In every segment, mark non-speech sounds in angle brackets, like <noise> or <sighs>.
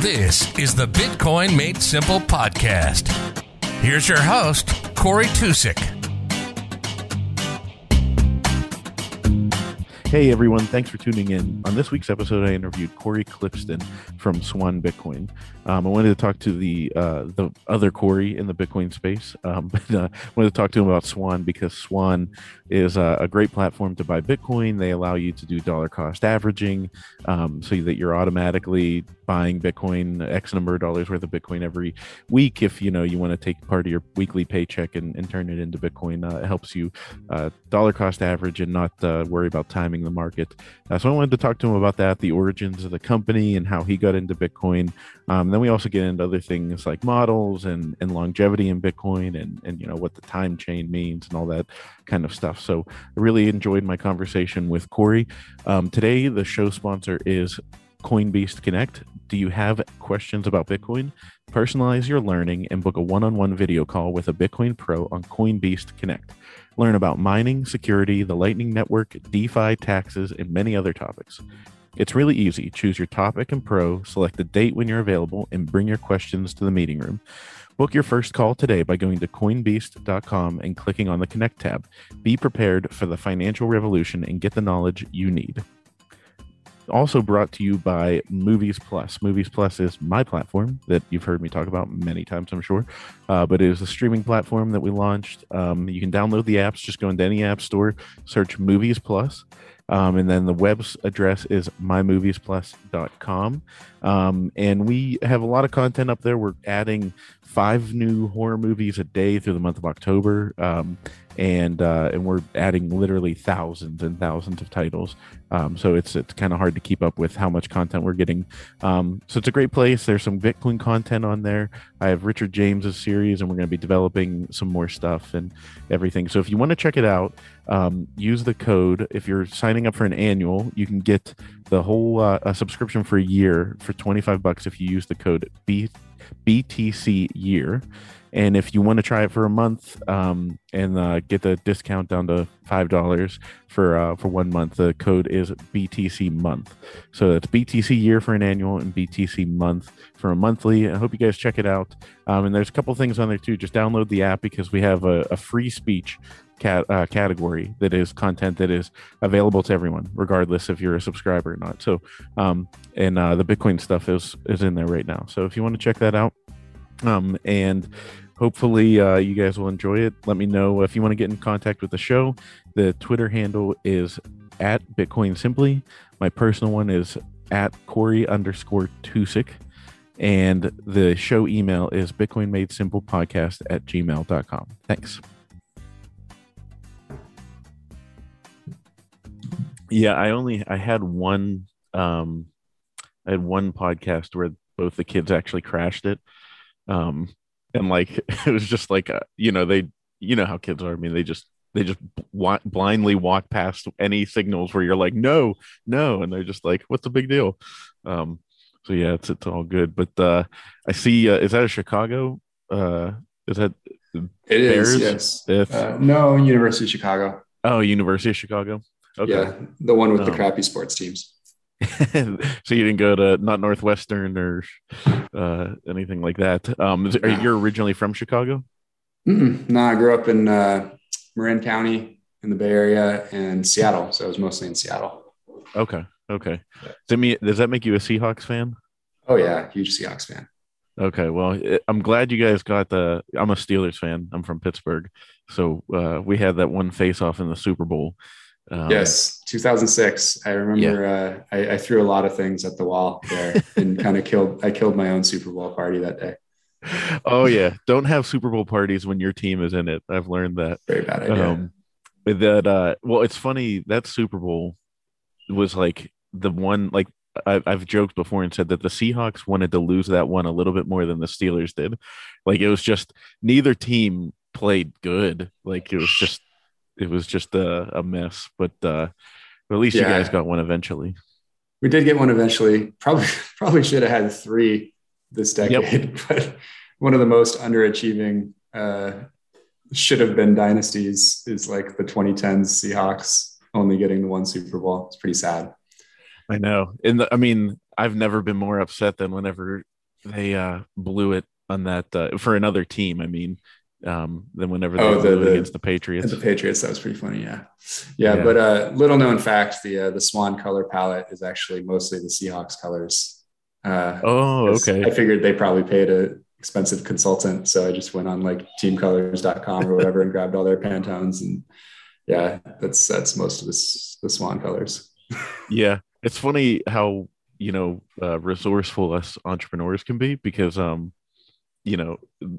This is the Bitcoin Made Simple podcast. Here's your host, Corey Tusick. Hey everyone, thanks for tuning in. On this week's episode, I interviewed Cory Klippsten from Swan Bitcoin. Um, I wanted to talk to the uh, the other Corey in the Bitcoin space, um, <laughs> but uh, I wanted to talk to him about Swan because Swan is a, a, great platform to buy Bitcoin. They allow you to do dollar cost averaging, um, so that you're automatically buying Bitcoin X number of dollars worth of Bitcoin every week. If you know you want to take part of your weekly paycheck and, and turn it into Bitcoin, uh, it helps you uh, dollar cost average and not uh, worry about timing the market. Uh, so I wanted to talk to him about that, the origins of the company, and how he got into Bitcoin. Um, then we also get into other things like models and, and longevity in Bitcoin and, and, you know, what the time chain means and all that kind of stuff. So I really enjoyed my conversation with Corey. Um, today, the show sponsor is Coinbeast Connect. Do you have questions about Bitcoin? Personalize your learning and book a one on one video call with a Bitcoin Pro on Coinbeast Connect. Learn about mining, security, the Lightning Network, DeFi, taxes, and many other topics. It's really easy. Choose your topic and pro, select the date when you're available, and bring your questions to the meeting room. Book your first call today by going to coinbeast.com and clicking on the Connect tab. Be prepared for the financial revolution and get the knowledge you need. Also brought to you by Movies Plus. Movies Plus is my platform that you've heard me talk about many times, I'm sure. Uh, but it is a streaming platform that we launched. Um, you can download the apps, just go into any app store, search Movies Plus. Um, and then the web's address is mymoviesplus.com. Um, and we have a lot of content up there. We're adding five new horror movies a day through the month of October. Um, and uh, and we're adding literally thousands and thousands of titles. Um, so it's it's kind of hard to keep up with how much content we're getting. Um, so it's a great place. There's some Bitcoin content on there. I have Richard James's series, and we're going to be developing some more stuff and everything. So if you want to check it out, um, use the code. If you're signing up for an annual, you can get the whole uh, a subscription for a year for 25 bucks if you use the code B, BTC year. And if you want to try it for a month um, and uh, get the discount down to five dollars for uh, for one month, the code is BTC month. So that's BTC year for an annual and BTC month for a monthly. I hope you guys check it out. Um, and there's a couple things on there too. Just download the app because we have a, a free speech cat, uh, category that is content that is available to everyone, regardless if you're a subscriber or not. So, um, and uh, the Bitcoin stuff is is in there right now. So if you want to check that out, um, and hopefully uh, you guys will enjoy it. Let me know if you want to get in contact with the show. The Twitter handle is at Bitcoin Simply. My personal one is at Corey underscore Tusick. And the show email is Bitcoin Made Simple Podcast at gmail.com. Thanks. Yeah, I only I had one um I had one podcast where both the kids actually crashed it. Um and like <laughs> it was just like uh, you know they you know how kids are. I mean they just they just w- blindly walk past any signals where you're like no no and they're just like what's the big deal um so yeah it's it's all good but uh i see uh, is that a chicago uh is that it Bears? is yes if, uh, no university of chicago oh university of chicago Okay. Yeah, the one with um, the crappy sports teams. <laughs> so you didn't go to not Northwestern or uh, anything like that. Um, is, are you originally from Chicago? Mm-mm. No, I grew up in uh, Marin County in the Bay Area and Seattle, so I was mostly in Seattle. Okay, okay. Does does that make you a Seahawks fan? Oh yeah, huge Seahawks fan. Okay, well, I'm glad you guys got the. I'm a Steelers fan. I'm from Pittsburgh, so uh, we had that one face off in the Super Bowl um, yes, 2006. I remember yeah. uh, I, I, threw a lot of things at the wall there and <laughs> kind of killed. I killed my own Super Bowl party that day. Oh yeah, don't have Super Bowl parties when your team is in it. I've learned that. Very bad idea. Um, that uh, well, it's funny that Super Bowl was like the one like I've, I've joked before and said that the Seahawks wanted to lose that one a little bit more than the Steelers did. Like it was just neither team played good. Like it was just it was just a, a mess. But uh, at least yeah. you guys got one eventually. We did get one eventually. Probably <laughs> probably should have had three this decade, yep. <laughs> but one of the most underachieving uh, should have been dynasties is like the 2010s Seahawks only getting the one Super Bowl. It's pretty sad. I know. And the, I mean, I've never been more upset than whenever they uh, blew it on that uh, for another team. I mean, um, than whenever they Oh, the- the- against the Patriots. the Patriots. That was pretty funny. Yeah. Yeah. Yeah. But uh, little known fact the uh, the swan color palette is actually mostly the Seahawks colors. Uh, oh, okay. I figured they probably paid a expensive consultant. So I just went on like teamcolors.com or whatever and grabbed all their Pantones. And yeah, that's that's most of this the swan colors. <laughs> Yeah, it's funny how you know uh, resourceful us entrepreneurs can be because um, you know,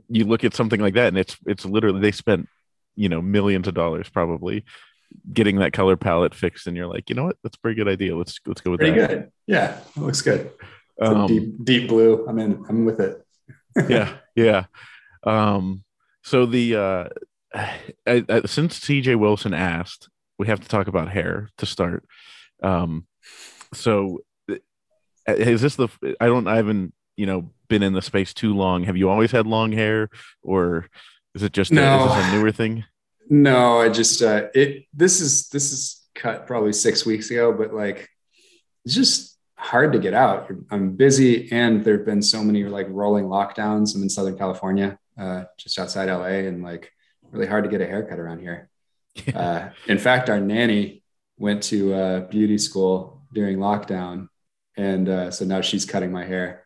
you look at something like that and it's it's literally they spent you know millions of dollars probably getting that color palette fixed, and you're like, you know what, that's a pretty good idea. Let's let's go with Pretty that. good. Yeah. It looks good. Um, deep, deep blue. I'm in. I'm with it. <laughs> yeah, yeah. Um, so the uh, I, I, since CJ Wilson asked, we have to talk about hair to start. Um, so uh, is this the? I don't. I haven't. You know, been in the space too long. Have you always had long hair, or is it just a, No. is this a newer thing? No, I just uh it this is this is cut probably six weeks ago, but like it's just hard to get out. I'm busy and there've been so many like rolling lockdowns. I'm in Southern California, uh, just outside LA, and like really hard to get a haircut around here. <laughs> Uh, in fact, our nanny went to uh, beauty school during lockdown, and uh, so now she's cutting my hair.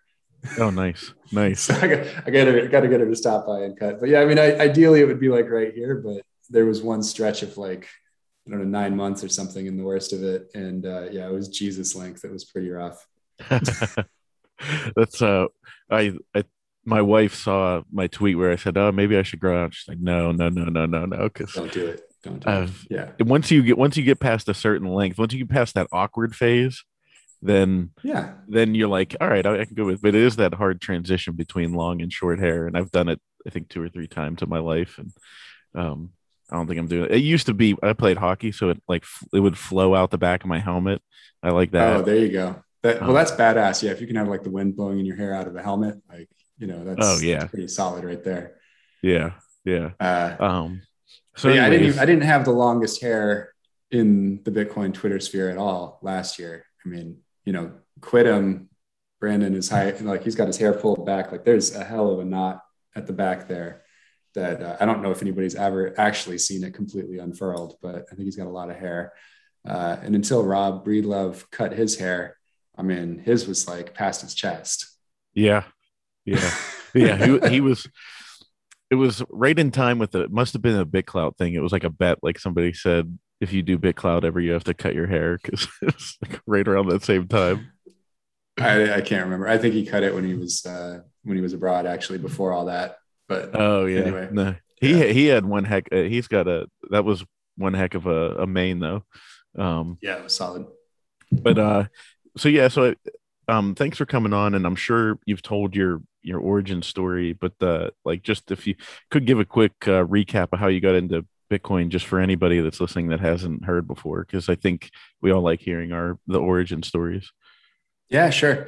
Oh, nice, nice. <laughs> So I got, I got to, got to get her to stop by and cut. But yeah, I mean, I, ideally it would be like right here, but there was one stretch of like, I don't know, nine months or something in the worst of it. And uh, yeah, it was Jesus length. It was pretty rough. <laughs> <laughs> That's uh, I, I my wife saw my tweet where I said, "Oh, maybe I should grow out." She's like, "No, no, no, no, no, no," because Don't do it. Don't do it. Yeah. once you get once you get past a certain length, once you get past that awkward phase, then Yeah. then you're like, all right, I, I can go with. But it is that hard transition between long and short hair, and I've done it, I think, two or three times in my life, and um, I don't think I'm doing it. It used to be I played hockey, so it like it would flow out the back of my helmet. I like that. Oh, there you go. That, well, Um, that's badass. Yeah. If you can have like the wind blowing in your hair out of the helmet, like, you know, that's, Oh, yeah. that's pretty solid right there. yeah, yeah. Uh, Um, so So yeah, I didn't. Even, I didn't have the longest hair in the Bitcoin Twitter sphere at all last year. I mean, you know, Quittem. Brandon is high, like he's got his hair pulled back. Like there's a hell of a knot at the back there that uh, I don't know if anybody's ever actually seen it completely unfurled, but I think he's got a lot of hair. Uh, and until Rob Breedlove cut his hair, I mean, his was like past his chest. Yeah, yeah, yeah. He, he was. It was right in time with the. It must have been a BitCloud thing. It was like a bet. Like somebody said, if you do BitCloud ever, you have to cut your hair because <laughs> it was like right around that same time. I, I can't remember. I think he cut it when he was uh, when he was abroad, actually, before all that. But Oh yeah. Anyway. no, he Yeah. he had one heck. Uh, he's got a. That was one heck of a, a mane though. Um, yeah, it was solid. but uh, so yeah. So um, thanks for coming on, and I'm sure you've told your your origin story, but uh, like just if you could give a quick uh, recap of how you got into Bitcoin, just for anybody that's listening that hasn't heard before, because I think we all like hearing our the origin stories. Yeah, sure.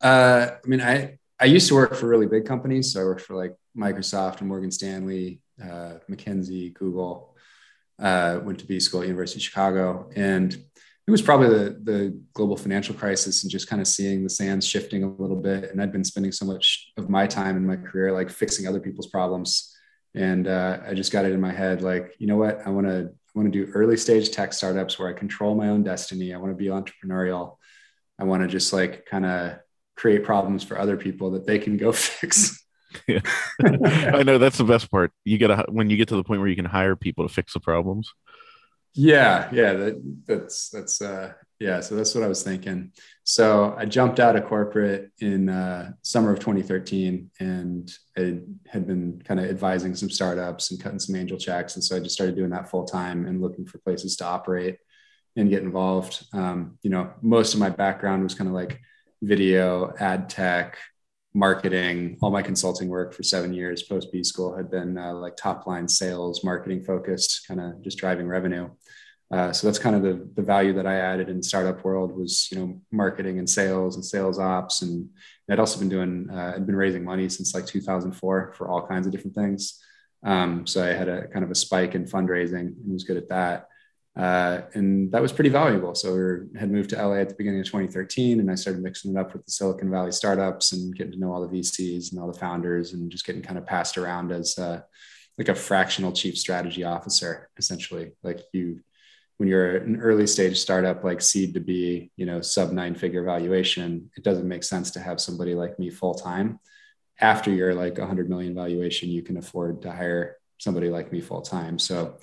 Uh, I mean, I I used to work for really big companies, so I worked for like Microsoft and Morgan Stanley, uh, McKinsey, Google. Uh, went to B school at University of Chicago, and it was probably the the global financial crisis and just kind of seeing the sands shifting a little bit. And I'd been spending so much of my time in my career like fixing other people's problems, and uh, I just got it in my head like, you know what, I want to I want to do early stage tech startups where I control my own destiny. I want to be entrepreneurial. I want to just like kind of create problems for other people that they can go <laughs> fix. I know that's the best part. You gotta when you get to the point where you can hire people to fix the problems. yeah, yeah, that, that's that's uh, yeah. So that's what I was thinking. So I jumped out of corporate in uh, summer of 2013, and I had been kind of advising some startups and cutting some angel checks, and so I just started doing that full time and looking for places to operate and get involved. Um, you know, most of my background was kind of like video, ad tech, marketing. All my consulting work for seven years post B school had been uh, like top line sales, marketing focused, kind of just driving revenue. Uh, so that's kind of the, the value that I added in startup world was, you know, marketing and sales and sales ops. And I'd also been doing, uh, I'd been raising money since like 2004 for all kinds of different things. Um, so I had a kind of a spike in fundraising and was good at that. Uh, and that was pretty valuable. So we had moved to LA at the beginning of 2013, and I started mixing it up with the Silicon Valley startups and getting to know all the VCs and all the founders, and just getting kind of passed around as uh, like a fractional chief strategy officer, essentially. Like you, when you're an early stage startup like seed to be, you know, sub nine figure valuation, it doesn't make sense to have somebody like me full time. After you're like 100 million valuation, you can afford to hire somebody like me full time. So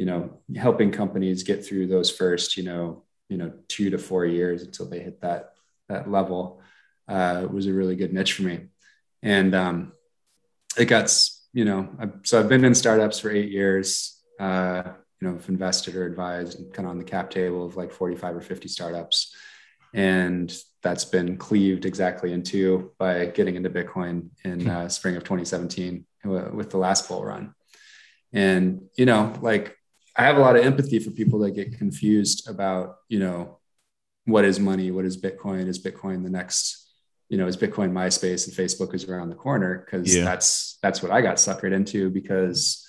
you know, helping companies get through those first, you know, you know, two to four years until they hit that that level uh, was a really good niche for me. And um, it got, you know, so I've been in startups for eight years. Uh, you know, I've invested or advised kind of on the cap table of like 45 or 50 startups. And that's been cleaved exactly in two by getting into Bitcoin in uh, spring of 2017 with the last bull run. And, you know, like I have a lot of empathy for people that get confused about, you know, what is money? What is Bitcoin? Is Bitcoin the next, you know, is Bitcoin MySpace and Facebook is around the corner? Cause yeah. that's, that's what I got suckered into because,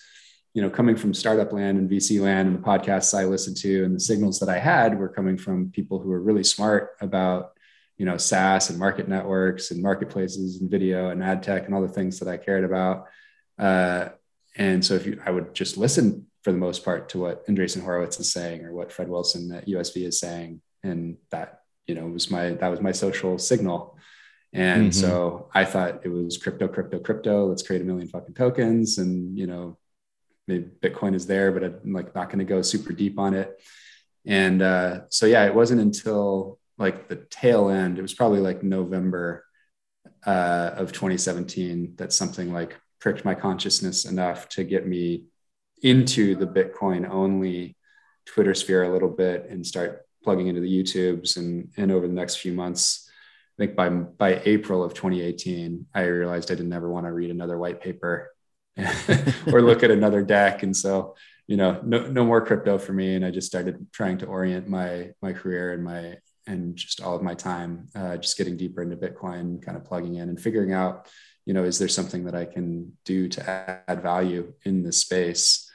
you know, coming from startup land and VC land and the podcasts I listened to and the signals that I had were coming from people who were really smart about, you know, SaaS and market networks and marketplaces and video and ad tech and all the things that I cared about. Uh, and so if you, I would just listen for the most part to what Andreessen Horowitz is saying or what Fred Wilson at USV is saying. And that, you know, was my, that was my social signal. And mm-hmm. so I thought it was crypto, crypto, crypto. Let's create a million fucking tokens. And, you know, maybe Bitcoin is there, but I'm like not going to go super deep on it. And uh, so, yeah, it wasn't until like the tail end, it was probably like November uh, of 2017 that something like pricked my consciousness enough to get me into the Bitcoin only Twitter sphere a little bit and start plugging into the YouTubes. And, and over the next few months, I think by, by April of 2018, I realized I didn't ever want to read another white paper <laughs> or look at another deck. And so, you know, no, no more crypto for me. And I just started trying to orient my, my career and my, and just all of my time, uh, just getting deeper into Bitcoin, kind of plugging in and figuring out, you know, is there something that I can do to add value in this space?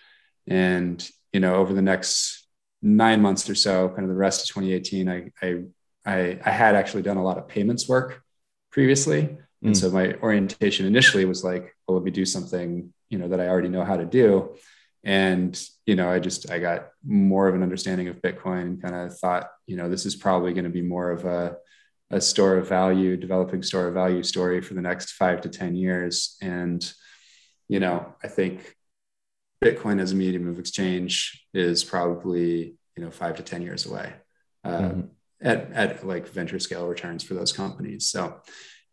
And, you know, over the next nine months or so, kind of the rest of 2018, I, I, I, I had actually done a lot of payments work previously. And mm. so my orientation initially was like, well, let me do something, you know, that I already know how to do. And, you know, I just, I got more of an understanding of Bitcoin and kind of thought, you know, this is probably going to be more of a, a store of value, developing store of value story for the next five to 10 years. And, you know, I think Bitcoin as a medium of exchange is probably you know five to ten years away uh, mm-hmm. at at like venture scale returns for those companies. So,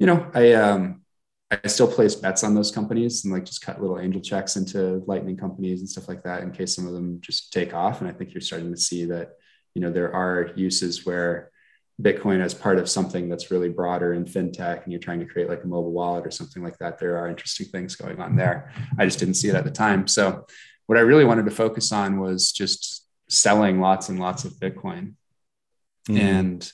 you know, I um, I still place bets on those companies and like just cut little angel checks into lightning companies and stuff like that in case some of them just take off. And I think you're starting to see that you know there are uses where Bitcoin as part of something that's really broader in fintech and you're trying to create like a mobile wallet or something like that, there are interesting things going on there. I just didn't see it at the time. So, what I really wanted to focus on was just selling lots and lots of Bitcoin. Mm-hmm. And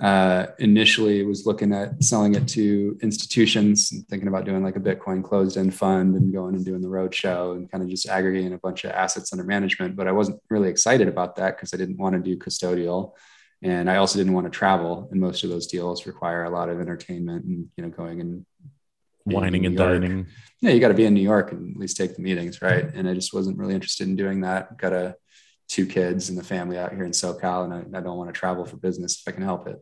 uh, initially was looking at selling it to institutions and thinking about doing like a Bitcoin closed end fund and going and doing the roadshow and kind of just aggregating a bunch of assets under management. But I wasn't really excited about that because I didn't want to do custodial and I also didn't want to travel. And most of those deals require a lot of entertainment and you know going and wining and dining. Yeah, you got to be in New York and at least take the meetings, right? And I just wasn't really interested in doing that. Got a two kids and the family out here in SoCal, and I, I don't want to travel for business if I can help it.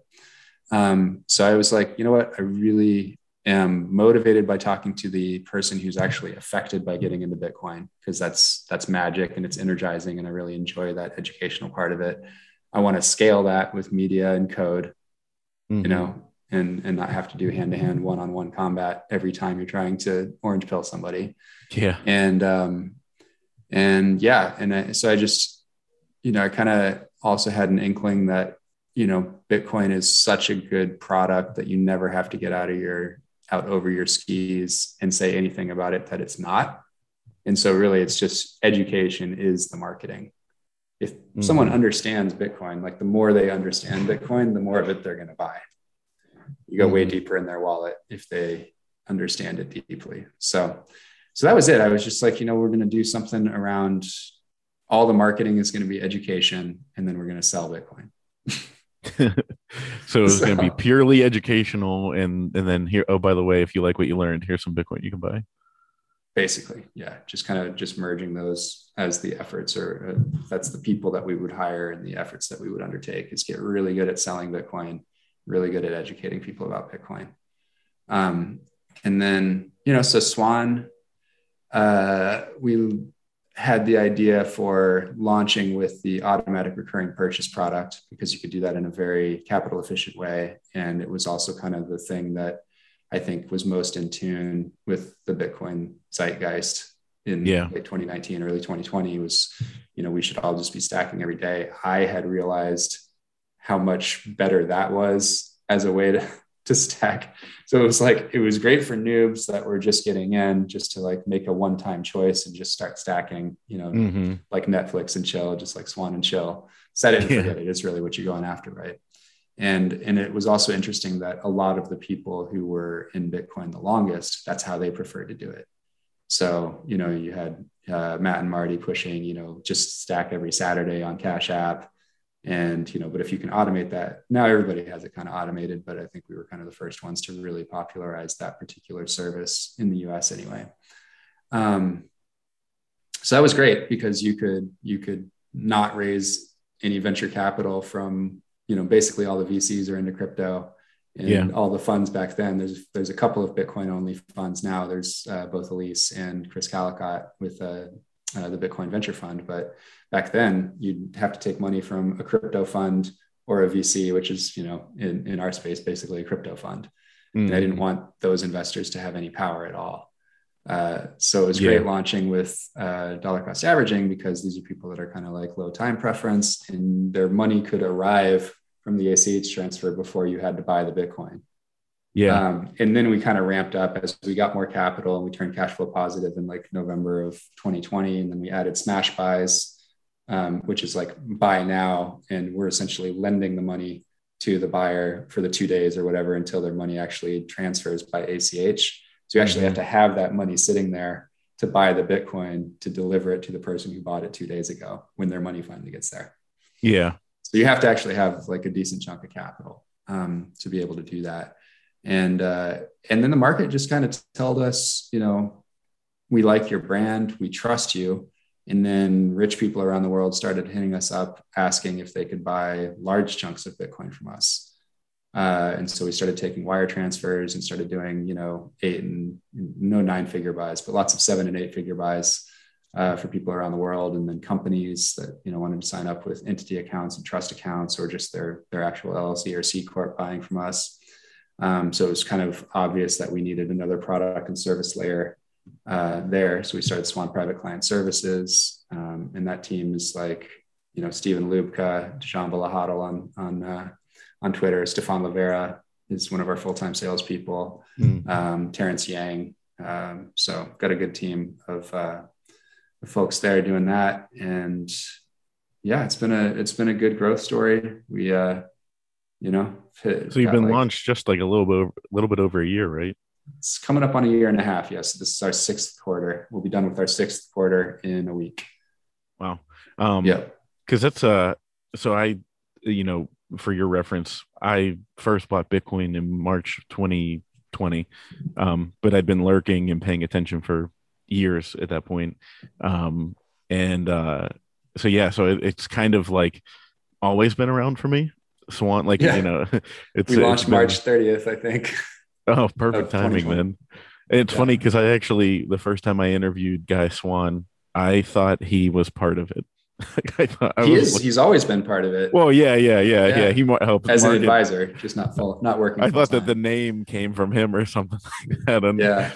Um, so I was like, you know what? I really am motivated by talking to the person who's actually affected by getting into Bitcoin because that's that's magic and it's energizing, and I really enjoy that educational part of it. I want to scale that with media and code, mm-hmm. you know, and and not have to do hand to hand one on one combat every time you're trying to orange pill somebody. Yeah. And um, and yeah, and I, so I just, you know, I kind of also had an inkling that you know Bitcoin is such a good product that you never have to get out of your out over your skis and say anything about it that it's not. And so really, it's just education is the marketing if mm-hmm. someone understands Bitcoin, like the more they understand Bitcoin, the more of it they're going to buy. You go mm-hmm. way deeper in their wallet if they understand it deeply. So, so that was it. I was just like, you know, we're going to do something around all the marketing is going to be education, and then we're going to sell Bitcoin. <laughs> so it's so, going to be purely educational, and and then here. Oh, by the way, if you like what you learned, here's some Bitcoin you can buy. Basically, yeah, just kind of just merging those as the efforts, or uh, that's the people that we would hire and the efforts that we would undertake is get really good at selling Bitcoin, really good at educating people about Bitcoin. Um, and then you know, so Swan, uh, we had the idea for launching with the automatic recurring purchase product because you could do that in a very capital efficient way. And it was also kind of the thing that I think was most in tune with the Bitcoin zeitgeist in yeah. late 2019, early 2020 was, you know, we should all just be stacking every day. I had realized how much better that was as a way to to stack. So it was like it was great for noobs that were just getting in, just to like make a one-time choice and just start stacking. You know, mm-hmm. like Netflix and chill, just like Swan and chill. Set it and yeah. forget it. It's really what you're going after, right? And and it was also interesting that a lot of the people who were in Bitcoin the longest, that's how they preferred to do it. So you know, you had uh, Matt and Marty pushing, you know, just stack every Saturday on Cash App and you know but if you can automate that now everybody has it kind of automated but i think we were kind of the first ones to really popularize that particular service in the us anyway. Um, so that was great because you could you could not raise any venture capital from you know basically all the vcs are into crypto and yeah. all the funds back then. There's there's a couple of bitcoin only funds now. There's uh, both elise and chris calicott with uh, uh, the bitcoin venture fund but back then you'd have to take money from a crypto fund or a VC, which is, you know, in, in our space, basically a crypto fund. Mm. And I didn't want those investors to have any power at all. Uh, so it was yeah. great launching with uh, dollar cost averaging because these are people that are kind of like low time preference and their money could arrive from the ACH transfer before you had to buy the Bitcoin. Yeah. Um, and then we kind of ramped up as we got more capital and we turned cash flow positive in like November of 2020. And then we added smash buys um, which is like buy now, and we're essentially lending the money to the buyer for the two days or whatever until their money actually transfers by ACH. So you actually mm-hmm. have to have that money sitting there to buy the Bitcoin to deliver it to the person who bought it two days ago when their money finally gets there. Yeah. So you have to actually have like a decent chunk of capital um, to be able to do that. And uh, and then the market just kind of told us, you know, we like your brand, we trust you, and then rich people around the world started hitting us up asking if they could buy large chunks of Bitcoin from us. Uh, and so we started taking wire transfers and started doing, you know, eight and no nine figure buys, but lots of seven and eight figure buys uh, for people around the world. And then companies that, you know, wanted to sign up with entity accounts and trust accounts or just their, their actual LLC or C Corp buying from us. Um, so it was kind of obvious that we needed another product and service layer uh, there. So we started Swan Private Client Services, um, and that team is like you know Steven Lubka, Jean Valahadal on on uh, on Twitter. Stefan Livera is one of our full time salespeople. Mm. Um, Terrence Yang. Um, so got a good team of, uh, of folks there doing that, and yeah, it's been a it's been a good growth story. We uh, you know, so you've been like, launched just like a little bit over, a little bit over a year, right? It's coming up on a year and a half. Yes, this is our sixth quarter. We'll be done with our sixth quarter in a week. Wow. Um, yeah. Because that's uh. So I, you know, for your reference, I first bought Bitcoin in March 2020, um, but I'd been lurking and paying attention for years at that point. Um, and uh, so yeah, so it, it's kind of like always been around for me. Swan, like yeah. you know, <laughs> it's we launched it's been, March 30th, I think. <laughs> Oh, perfect timing, man. It's yeah. funny because I actually the first time I interviewed Guy Swan, I thought he was part of it. <laughs> I thought I he is. He's always been part of it. Well, yeah, yeah, yeah, yeah. yeah. He might help as market. an advisor, just not full, not working. I thought that the name came from him or something like that. And yeah.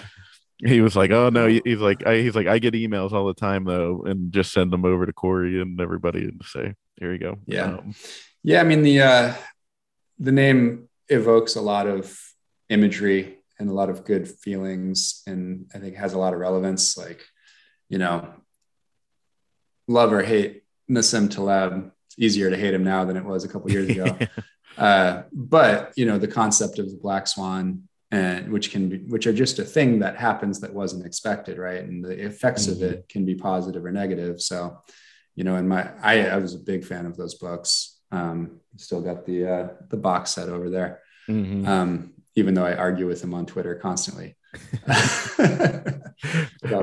He was like, "Oh no," he's like, I, "He's like, I get emails all the time though, and just send them over to Corey and everybody and say, here you go." Yeah, um, yeah. I mean the uh, the name evokes a lot of imagery and a lot of good feelings and i think has a lot of relevance like you know love or hate nassim taleb it's easier to hate him now than it was a couple years ago <laughs> uh, but you know the concept of the black swan and which can be which are just a thing that happens that wasn't expected right and the effects mm-hmm. of it can be positive or negative so you know, and my I, I was a big fan of those books. Um, still got the uh, the box set over there. Mm-hmm. Um, even though I argue with him on Twitter constantly. <laughs> <laughs>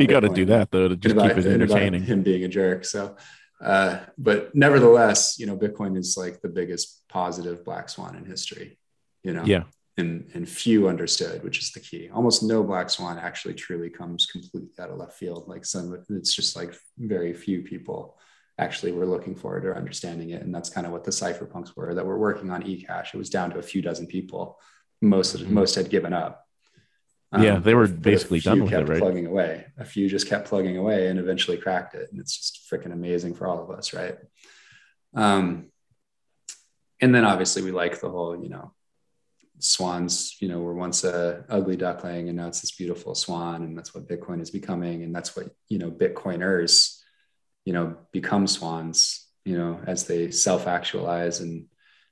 you got to do that though to just about, keep it entertaining. Him being a jerk. So, uh, but nevertheless, you know, Bitcoin is like the biggest positive black swan in history. You know, yeah, and and few understood, which is the key. Almost no black swan actually truly comes completely out of left field. Like some, it's just like very few people actually were looking for it or understanding it, and that's kind of what the cypherpunks were that were working on eCash. It was down to a few dozen people. Most mm-hmm. most had given up. Um, yeah, they were basically done with it, right? Plugging away. A few just kept plugging away and eventually cracked it, and it's just freaking amazing for all of us, right? Um, and then obviously we like the whole, you know, swans, you know, were once a ugly duckling and now it's this beautiful swan, and that's what Bitcoin is becoming, and that's what you know Bitcoiners, you know, become swans, you know, as they self-actualize and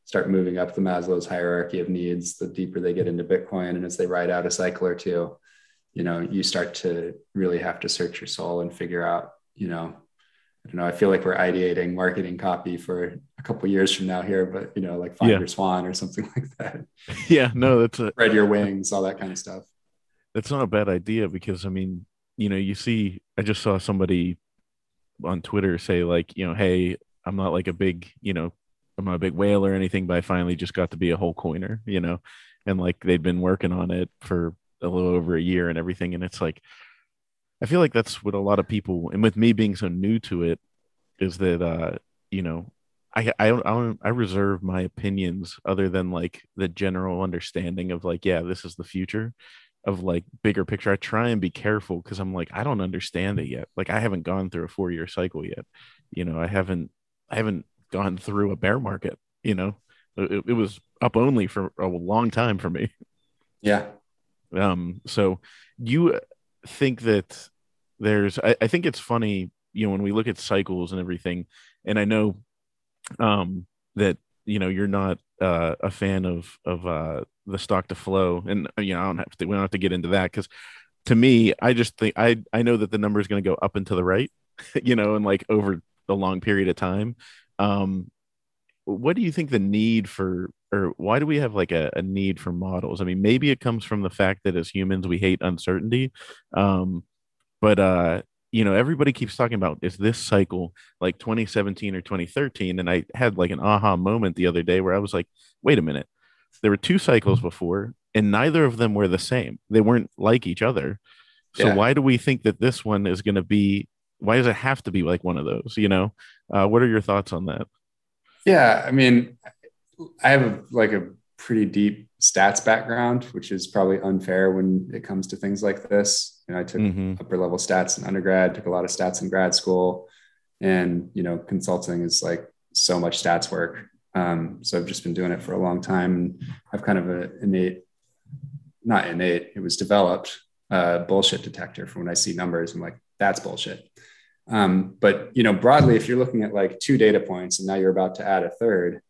start moving up the Maslow's hierarchy of needs, the deeper they get into Bitcoin. And as they ride out a cycle or two, you know, you start to really have to search your soul and figure out, you know, I don't know. I feel like we're ideating marketing copy for a couple years from now here, but you know, like find yeah. your swan or something <laughs> like that. Yeah, no, that's a spread your wings, all that kind of stuff. That's not a bad idea because I mean, you know, you see, I just saw somebody on Twitter say like, you know, hey, I'm not like a big, you know, I'm not a big whale or anything, but I finally just got to be a whole coiner, you know, and like they'd been working on it for a little over a year and everything. And it's like, I feel like that's what a lot of people, and with me being so new to it, is that, uh, you know, I, I, I, I reserve my opinions other than like the general understanding of like, yeah, this is the future of like bigger picture. I try and be careful because I'm like, I don't understand it yet. Like I haven't gone through a four year cycle yet. You know, I haven't, I haven't gone through a bear market. You know, it, it was up only for a long time for me. Yeah. Um. So you think that there's? I, I think it's funny. You know, when we look at cycles and everything, and I know, um, that you know you're not uh, a fan of of uh, the stock to flow, and you know I don't have to. We don't have to get into that because to me, I just think I I know that the number is going to go up and to the right, <laughs> you know, and like over a long period of time. Um, what do you think the need for, or why do we have like a, a, need for models? I mean, maybe it comes from the fact that as humans we hate uncertainty, um, but uh, you know, everybody keeps talking about is this cycle like 2017 or 2013, and I had like an aha moment the other day where I was like, wait a minute, there were two cycles before, and neither of them were the same. They weren't like each other. So yeah. why do we think that this one is going to be why does it have to be like one of those you know uh, what are your thoughts on that yeah i mean i have a, like a pretty deep stats background which is probably unfair when it comes to things like this. You know i took mm-hmm. upper level stats in undergrad took a lot of stats in grad school and you know consulting is like so much stats work. Um, so i've just been doing it for a long time and i've kind of an innate not innate it was developed uh, bullshit detector for when i see numbers i'm like that's bullshit. Um, but you know, broadly, if you're looking at like two data points and now you're about to add a third,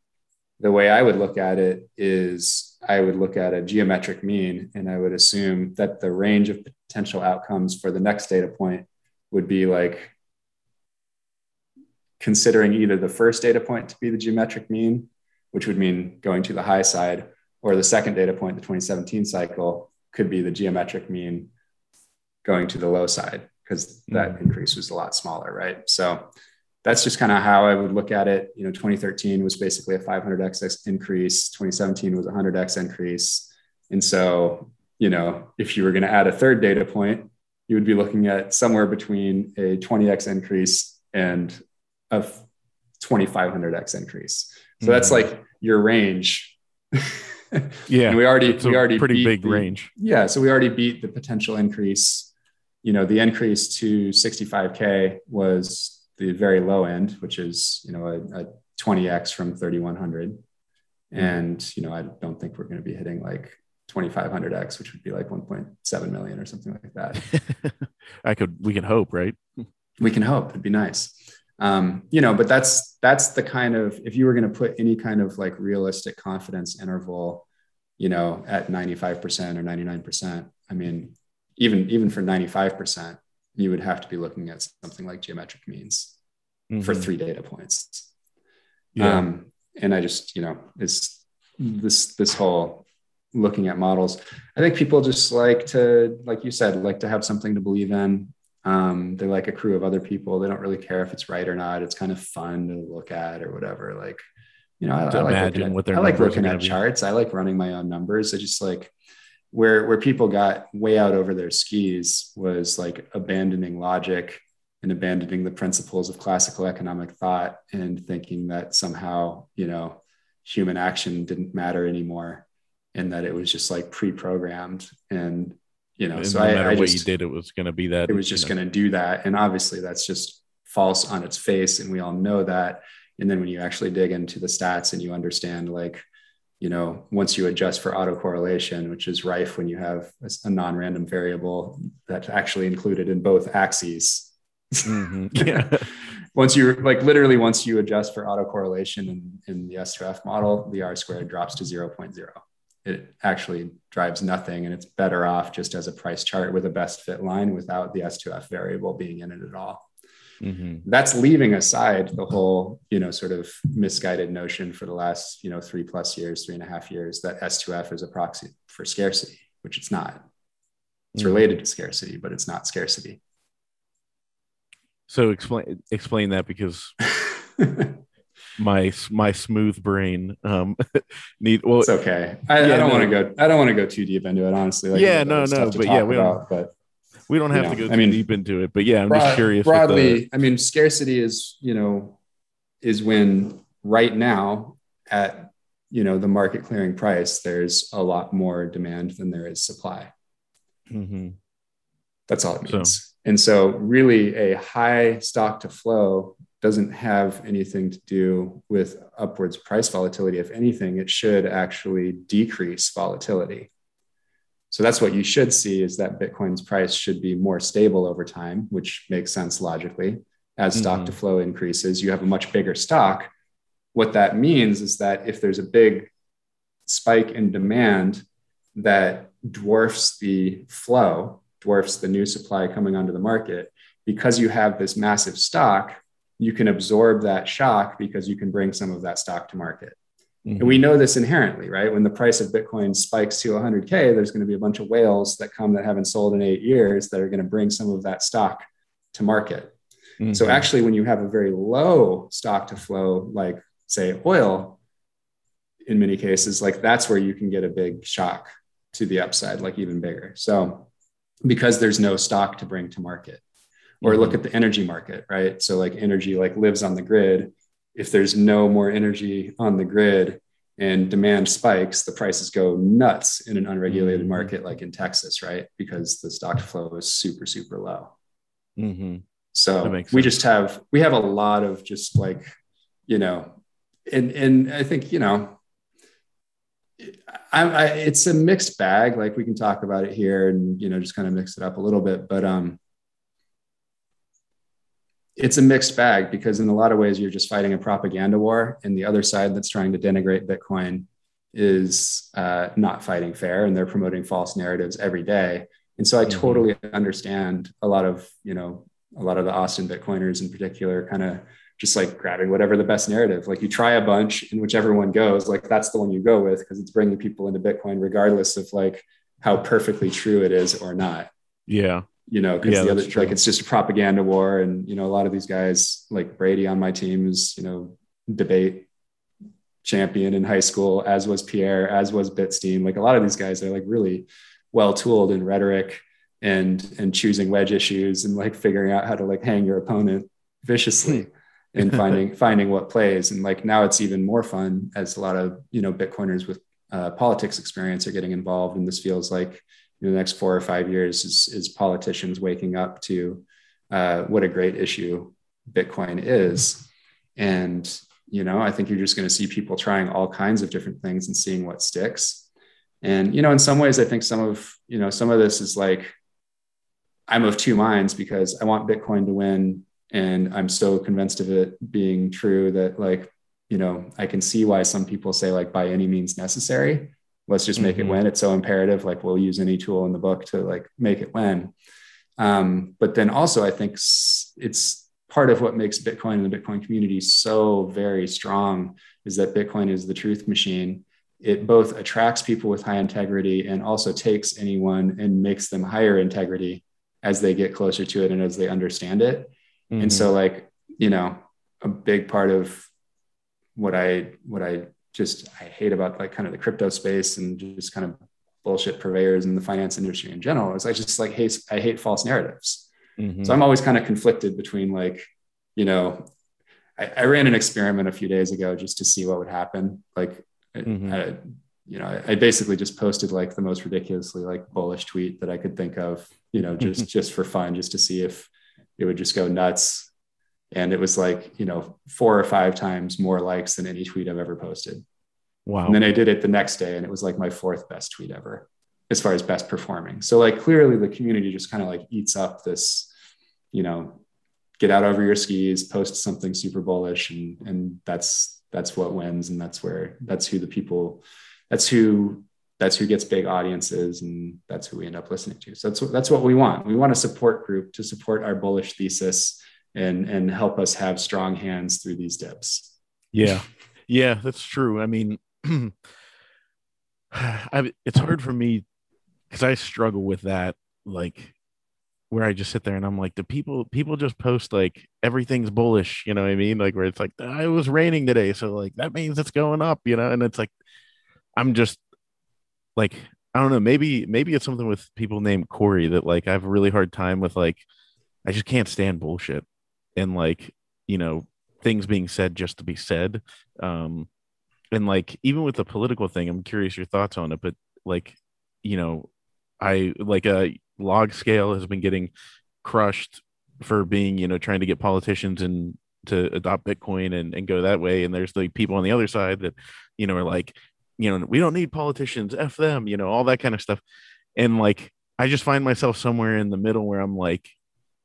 the way I would look at it is I would look at a geometric mean and I would assume that the range of potential outcomes for the next data point would be like considering either the first data point to be the geometric mean, which would mean going to the high side, or the second data point, the 2017 cycle, could be the geometric mean going to the low side because that mm-hmm. increase was a lot smaller, right? So that's just kind of how I would look at it. You know, 2013 was basically a 500x increase. 2017 was a 100x increase. And so, you know, if you were going to add a third data point, you would be looking at somewhere between a 20x increase and a 2500x increase. So mm-hmm. that's like your range. <laughs> yeah, and we already we already pretty big the, range. Yeah, so we already beat the potential increase you know, the increase to 65K was the very low end, which is, you know, a, a 20X from 3,100. Mm-hmm. And, you know, I don't think we're going to be hitting like 2500X, which would be like 1.7 million or something like that. <laughs> I could, we can hope, right? <laughs> We can hope it'd be nice. Um, you know, but that's, that's the kind of, if you were going to put any kind of like realistic confidence interval, you know, at 95% or 99%, I mean, even even for 95%, you would have to be looking at something like geometric means. mm-hmm. for three data points. Yeah. Um, and I just, you know, it's this this whole looking at models. I think people just like to, like you said, like to have something to believe in. Um, they're like a crew of other people. They don't really care if it's right or not. It's kind of fun to look at or whatever. Like, you know, I, I like looking at, what I like looking at charts. I like running my own numbers. I just like where where people got way out over their skis was like abandoning logic and abandoning the principles of classical economic thought and thinking that somehow, you know, human action didn't matter anymore and that it was just like pre-programmed and you know and so no I, matter I what just, you did it was going to be that it was just going to do that. And obviously that's just false on its face and we all know that. And then when you actually dig into the stats and you understand like you know once you adjust for autocorrelation which is rife when you have a, non-random variable that's actually included in both axes mm-hmm. <laughs> yeah once you like literally once you adjust for autocorrelation in, in the S2F model, the R squared drops to 0.0. It actually drives nothing and it's better off just as a price chart with a best fit line without the S2F variable being in it at all. Mm-hmm. That's leaving aside the whole, you know, sort of misguided notion for the last, you know, three plus years, three and a half years that S2F is a proxy for scarcity, which it's not. It's mm-hmm. related to scarcity, but it's not scarcity. So explain explain that because <laughs> my my smooth brain um <laughs> need well it's okay i, yeah, I don't no. want to go i don't want to go too deep into it honestly like, yeah no no but yeah we don't but we don't have know, to go too I mean, deep into it but yeah i'm broad, just curious broadly the... i mean scarcity is you know is when right now at you know the market clearing price there's a lot more demand than there is supply mm-hmm. that's all it means so and so, really, a high stock to flow doesn't have anything to do with upwards price volatility. If anything, it should actually decrease volatility. So that's what you should see is that Bitcoin's price should be more stable over time, which makes sense logically. As mm-hmm. stock to flow increases, you have a much bigger stock. What that means is that if there's a big spike in demand that dwarfs the flow, dwarfs the new supply coming onto the market, because you have this massive stock, you can absorb that shock because you can bring some of that stock to market. Mm-hmm. And we know this inherently, right? When the price of Bitcoin spikes to 100K, there's going to be a bunch of whales that come that haven't sold in eight years that are going to bring some of that stock to market. Mm-hmm. So, actually, when you have a very low stock to flow, like say oil, in many cases, like that's where you can get a big shock to the upside, like even bigger. So, because there's no stock to bring to market or mm-hmm. look at the energy market right so like energy like lives on the grid if there's no more energy on the grid and demand spikes the prices go nuts in an unregulated mm-hmm. market like in texas right because the stock flow is super super low mm-hmm. so we just have we have a lot of just like you know and and i think you know I, I, it's a mixed bag. Like we can talk about it here and you know just kind of mix it up a little bit, but um, it's a mixed bag because in a lot of ways you're just fighting a propaganda war, and the other side that's trying to denigrate Bitcoin is uh, not fighting fair, and they're promoting false narratives every day. And so I mm-hmm. totally understand a lot of you know a lot of the Austin Bitcoiners in particular kind of just like grabbing whatever the best narrative. Like you try a bunch and whichever one goes, like that's the one you go with because it's bringing people into Bitcoin regardless of like how perfectly true it is or not. Yeah. You know, because yeah, the other true. like it's just a propaganda war. And you know, a lot of these guys, like Brady on my team is, you know, debate champion in high school, as was Pierre, as was Bitstein. Like a lot of these guys are like really well tooled in rhetoric and and choosing wedge issues and like figuring out how to like hang your opponent viciously. <laughs> And finding finding what plays and like now it's even more fun as a lot of you know bitcoiners with uh, politics experience are getting involved and this feels like know, the next four or five years is, is politicians waking up to uh, what a great issue bitcoin is. And you know i think you're just going to see people trying all kinds of different things and seeing what sticks. And you know in some ways i think some of you know some of this is like i'm of two minds because i want bitcoin to win and i'm so convinced of it being true that like you know i can see why some people say like by any means necessary let's just make mm-hmm. it win it's so imperative like we'll use any tool in the book to like make it win um, but then also i think it's part of what makes Bitcoin and the Bitcoin community so very strong is that Bitcoin is the truth machine. It both attracts people with high integrity and also takes anyone and makes them higher integrity as they get closer to it and as they understand it. Mm-hmm. And so, mm-hmm. like, you know, a big part of what I what I just I hate about like kind of the crypto space and just kind of bullshit purveyors in the finance industry in general is I just like hate I hate false narratives. Mm-hmm. So I'm always kind of conflicted between like, you know, I, I, ran an experiment a few days ago just to see what would happen. Like, mm-hmm. I, you know, I, I basically just posted like the most ridiculously like bullish tweet that I could think of, you know, just <laughs> just for fun, just to see if it would just go nuts. And it was like, you know, four or five times more likes than any tweet I've ever posted. Wow. And then I did it the next day and it was like my fourth best tweet ever as far as best performing. So like clearly the community just kind of like eats up this, you know, get out over your skis, post something super bullish and and that's that's what wins and that's where that's who the people that's who that's who gets big audiences and that's who we end up listening to. So that's that's what we want. We want a support group to support our bullish thesis and and help us have strong hands through these dips. Yeah. Yeah, that's true. I mean, <clears throat> I, it's hard for me because I struggle with that, like where I just sit there and I'm like, the people people just post like everything's bullish, you know what I mean? Like where it's like ah, it was raining today, so like that means it's going up, you know, and it's like I'm just like I don't know, maybe maybe it's something with people named Corey that like I have a really hard time with like I just can't stand bullshit and like, you know, things being said just to be said. Um and like even with the political thing i'm curious your thoughts on it but like you know i like a log scale has been getting crushed for being you know trying to get politicians and to adopt bitcoin and, and go that way. And there's like people on the other side that you know are like you know we don't need politicians. F them you know all that kind of stuff. And like i just find myself somewhere in the middle where i'm like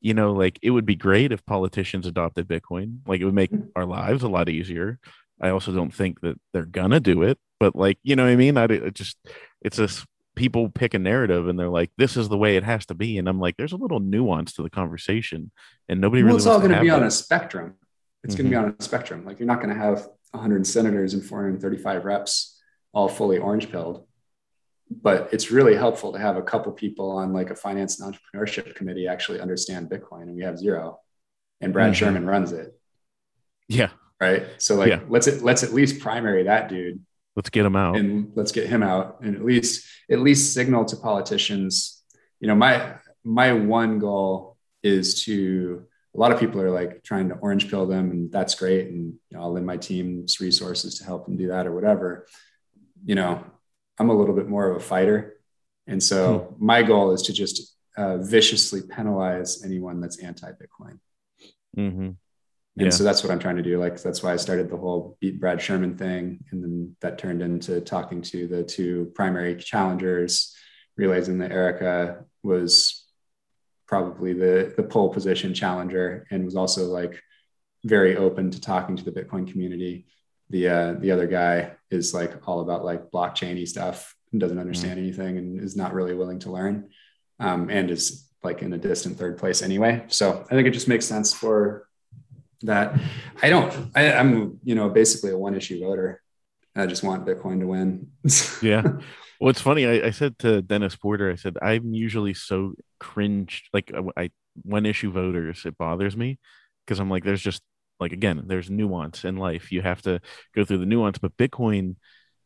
you know like it would be great if politicians adopted bitcoin like it would make our lives a lot easier I also don't think that they're gonna do it, but like, you know what I mean? I it just, it's just people pick a narrative and they're like, this is the way it has to be. And I'm like, there's a little nuance to the conversation and nobody well, really, it's all going to be on a spectrum. It's mm-hmm. going to be on a spectrum. Like you're not going to have 100 senators and 435 reps all fully orange pilled but it's really helpful to have a couple people on like a finance and entrepreneurship committee actually understand bitcoin and we have zero and brad mm-hmm. sherman runs it yeah right? So like yeah. let's let's at least primary that dude. Let's get him out. And let's get him out and at least at least signal to politicians, you know, my my one goal is to a lot of people are like trying to orange pill them and that's great and you know, I'll lend my team's resources to help them do that or whatever. You know, I'm a little bit more of a fighter. And so hmm. my goal is to just uh, viciously penalize anyone that's anti-Bitcoin. Mm-hmm. And yeah. so that's what I'm trying to do. Like that's why I started the whole beat Brad Sherman thing. And then that turned into talking to the two primary challengers, realizing that Erica was probably the the pole position challenger and was also like very open to talking to the Bitcoin community. The uh, the other guy is like all about like blockchainy stuff and doesn't understand mm-hmm. anything and is not really willing to learn, um, and is like in a distant third place anyway. So I think it just makes sense for that I don't, I, am you know, basically a one issue voter. I just want Bitcoin to win. <laughs> yeah. Well, it's funny. I, I, said to Dennis Porter, I said, I'm usually so cringed like uh, I, one issue voters, it bothers me because I'm like, there's just like, again, there's nuance in life. You have to go through the nuance, but Bitcoin,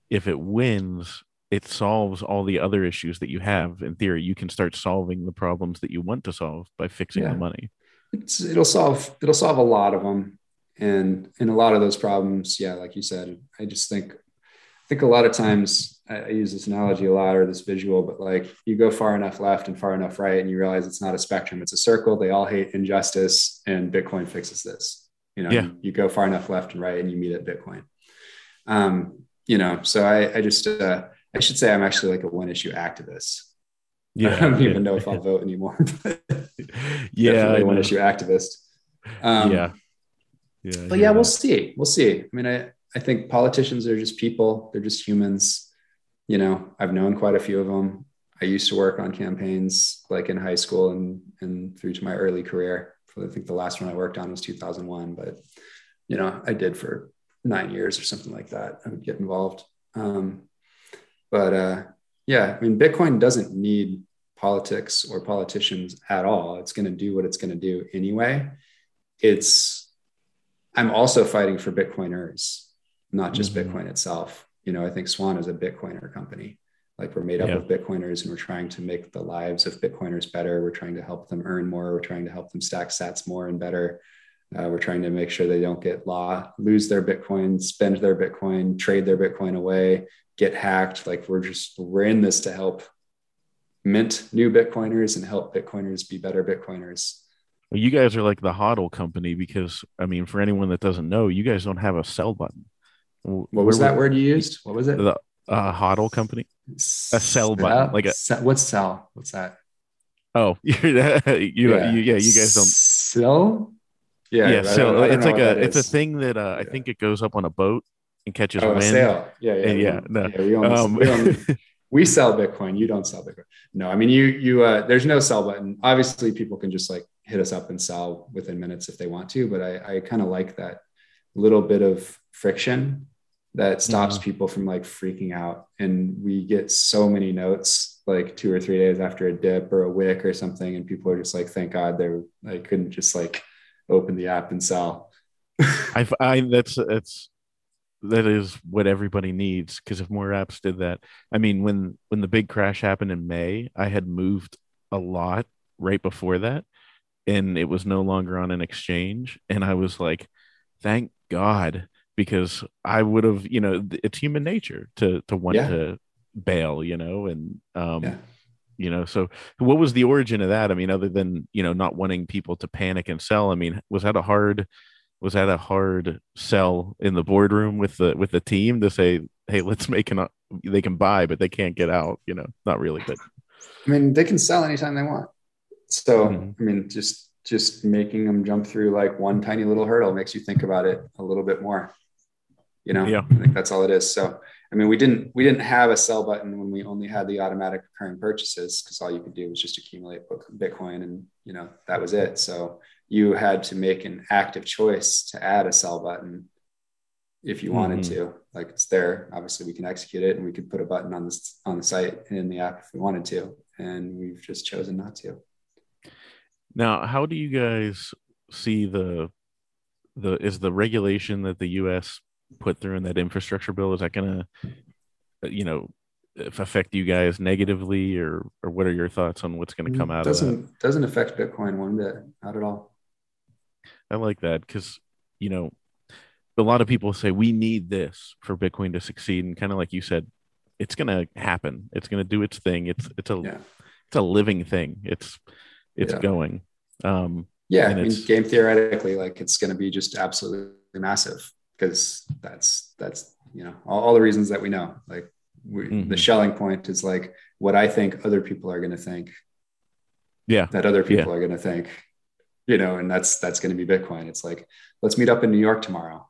if it wins, it solves all the other issues that you have. In theory, you can start solving the problems that you want to solve by fixing yeah. the money it's, it'll solve it'll solve a lot of them and and a lot of those problems yeah like you said i just think i think a lot of times I, I use this analogy a lot or this visual but like you go far enough left and far enough right and you realize it's not a spectrum it's a circle they all hate injustice and bitcoin fixes this you know yeah. you, you, go far enough left and right and you meet at bitcoin um you know so i i just uh, i should say i'm actually like a one issue activist yeah, <laughs> I don't even know if I'll vote anymore. <laughs> <laughs> yeah, one issue activist. Um, yeah, yeah. But yeah, we'll see. We'll see. I mean, I I think politicians are just people. They're just humans. You know, I've known quite a few of them. I used to work on campaigns like in high school and and through to my early career I think the last one I worked on was 2001, but you know, I did for nine years or something like that. I would get involved. Um, but uh, yeah, I mean, Bitcoin doesn't need politics or politicians at all. It's going to do what it's going to do anyway. It's, I'm also fighting for Bitcoiners, not just mm-hmm. Bitcoin itself. You know, I think Swan is a Bitcoiner company. Like we're made up yeah. of Bitcoiners and we're trying to make the lives of Bitcoiners better. We're trying to help them earn more. We're trying to help them stack sats more and better. Uh, we're trying to make sure they don't get law, lose their Bitcoin, spend their Bitcoin, trade their Bitcoin away, get hacked. Like we're just, we're in this to help mint new Bitcoiners and help Bitcoiners be better Bitcoiners. Well, you guys are like the HODL company because, I mean, for anyone that doesn't know, you guys don't have a sell button. What was Where that word you used? What was it? The uh, HODL company. A sell button, like a what's sell? What's that? Oh, <laughs> you, you yeah. You, yeah, you guys don't sell. Yeah, yeah. So it's like a it's a thing that uh, yeah. I think it goes up on a boat and catches oh, wind. Sail. Yeah, yeah, and yeah. No. yeah we, um, we, <laughs> we, sell Bitcoin. You don't sell Bitcoin. No, I mean you you. Uh, there's no sell button. Obviously, people can just like hit us up and sell within minutes if they want to. But I I kind of like that little bit of friction that stops mm-hmm. people from like freaking out. And we get so many notes like two or three days after a dip or a wick or something, and people are just like, "Thank God they I couldn't just like." open the app and sell. <laughs> I find that's that's that is what everybody needs because if more apps did that, I mean, when when the big crash happened in May, I had moved a lot right before that, and it was no longer on an exchange, and I was like, thank God because I would have, you know, it's human nature to to want yeah. to bail, you know, and um. Yeah you know so what was the origin of that i mean other than you know not wanting people to panic and sell i mean was that a hard was that a hard sell in the boardroom with the with the team to say hey let's make an they can buy but they can't get out you know not really but <laughs> i mean they can sell anytime they want so mm-hmm. i mean just just making them jump through like one tiny little hurdle makes you think about it a little bit more you know yeah. i think that's all it is so I mean, we didn't we didn't have a sell button when we only had the automatic recurring purchases because all you could do was just accumulate Bitcoin, and you know that was it. So you had to make an active choice to add a sell button if you wanted mm-hmm. to. Like it's there. Obviously, we can execute it, and we could put a button on this on the site and in the app if we wanted to, and we've just chosen not to. Now, how do you guys see the the is the regulation that the U.S put through in that infrastructure bill? Is that going to uh, you know affect you guys negatively or or what are your thoughts on what's going to come out doesn't, of that? doesn't affect bitcoin one bit not at all. I like that because you know a lot of people say we need this for bitcoin to succeed and kind of like you said it's going to happen. It's going to do its thing. It's it's a yeah. it's a living thing. It's it's yeah. going. Um yeah i mean game theoretically like it's going to be just absolutely massive because that's that's you know all, all, the reasons that we know. Like we, mm-hmm. the Schelling point is like what i think other people are going to think yeah. that other people yeah. are going to think you know and that's that's going to be bitcoin. It's like let's meet up in new york tomorrow.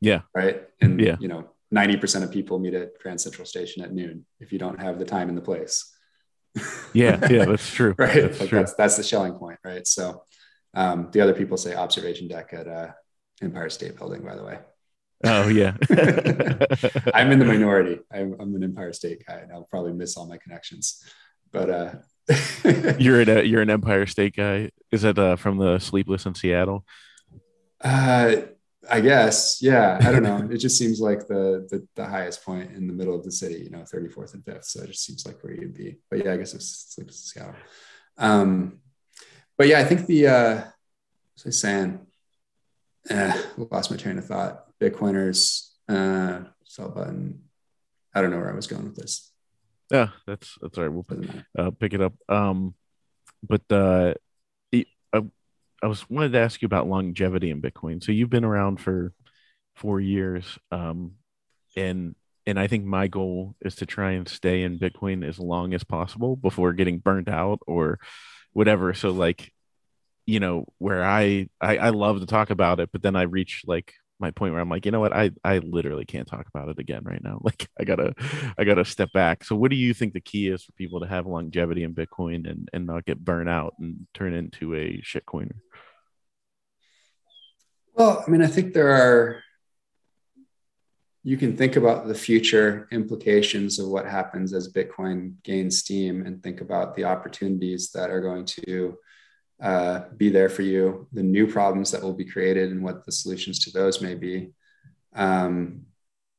Yeah. Right? And yeah. you know 90% of people meet at grand central station at noon if you don't have the time and the place. Yeah. Yeah <laughs> that's true. Right? That's, like true. that's that's the Schelling point right? So um, the other people say observation deck at uh, Empire State Building, by the way. Oh yeah, <laughs> <laughs> I'm in the minority. I'm, I'm, an Empire State guy, and I'll probably miss all my connections. But uh, <laughs> you're an you're an Empire State guy. Is that uh, from the Sleepless in Seattle? Uh, I guess. Yeah. I don't know. it just seems like the, the, the highest point in the middle of the city. You know, 34th and 5th. So it just seems like where you'd be. But yeah, I guess it's Sleepless in Seattle. Um, but yeah, I think the uh, what was I saying? Eh, lost my train of thought. Bitcoiners, uh, sell button. I don't know where I was going with this. Yeah, that's that's all right. We'll put, uh, pick it up. Um, but uh, I, I was wanted to ask you about longevity in Bitcoin. So you've been around for four years, um, and and I think my goal is to try and stay in Bitcoin as long as possible before getting burnt out or whatever. So like you know where I, I i love to talk about it but then i reach like my point where I'm like, you know what, I I literally can't talk about it again right now. <laughs> Like I gotta I gotta step back. So what do you think the key is for people to have longevity in Bitcoin and and not get burnt out and turn into a shitcoiner? Well, I mean, I think there are you can think about the future implications of what happens as Bitcoin gains steam and think about the opportunities that are going to uh, be there for you, the new problems that will be created, and what the solutions to those may be. Um,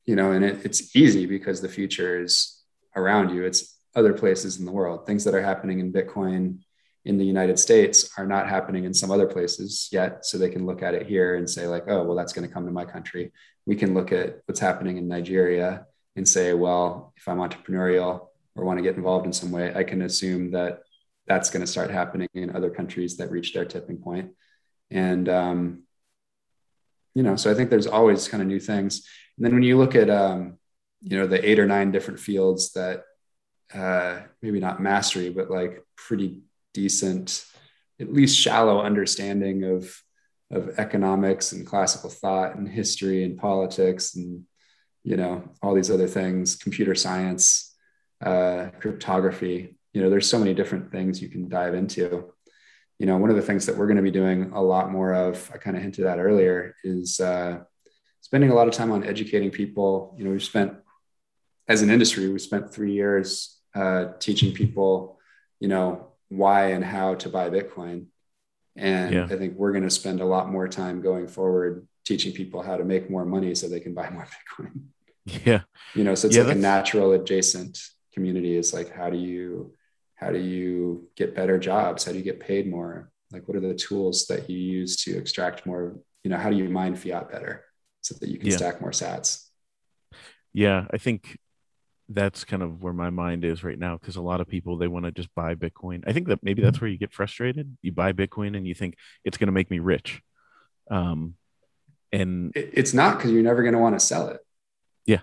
you know, and it, it's easy because the future is around you. It's other places in the world. Things that are happening in Bitcoin in the United States are not happening in some other places yet. So they can look at it here and say, like, oh, well, that's going to come to my country we can look at what's happening in Nigeria and say, well, if I'm entrepreneurial or want to get involved in some way, I can assume that that's going to start happening in other countries that reach their tipping point. And, um, you know, so I think there's always kind of new things. And then when you look at, um, you know, the eight or nine different fields that uh, maybe not mastery, but like pretty decent, at least shallow understanding of of economics and classical thought and history and politics and you know all these other things computer science uh, cryptography you know there's so many different things you can dive into you know one of the things that we're going to be doing a lot more of i kind of hinted at earlier is uh, spending a lot of time on educating people you know we've spent as an industry we spent three years uh, teaching people you know why and how to buy bitcoin and yeah. I think we're going to spend a lot more time going forward teaching people how to make more money so they can buy more Bitcoin. <laughs> Yeah. You know, so it's yeah, like that's... a natural adjacent community is like, how do you, how do you get better jobs? How do you get paid more? Like, what are the tools that you use to extract more? You know, how do you mine fiat better so that you can yeah. stack more sats? Yeah. I think that's kind of where my mind is right now because a lot of people they want to just buy bitcoin i think that maybe that's where you get frustrated you buy bitcoin and you think it's going to make me rich um and it's not because you're never going to want to sell it yeah,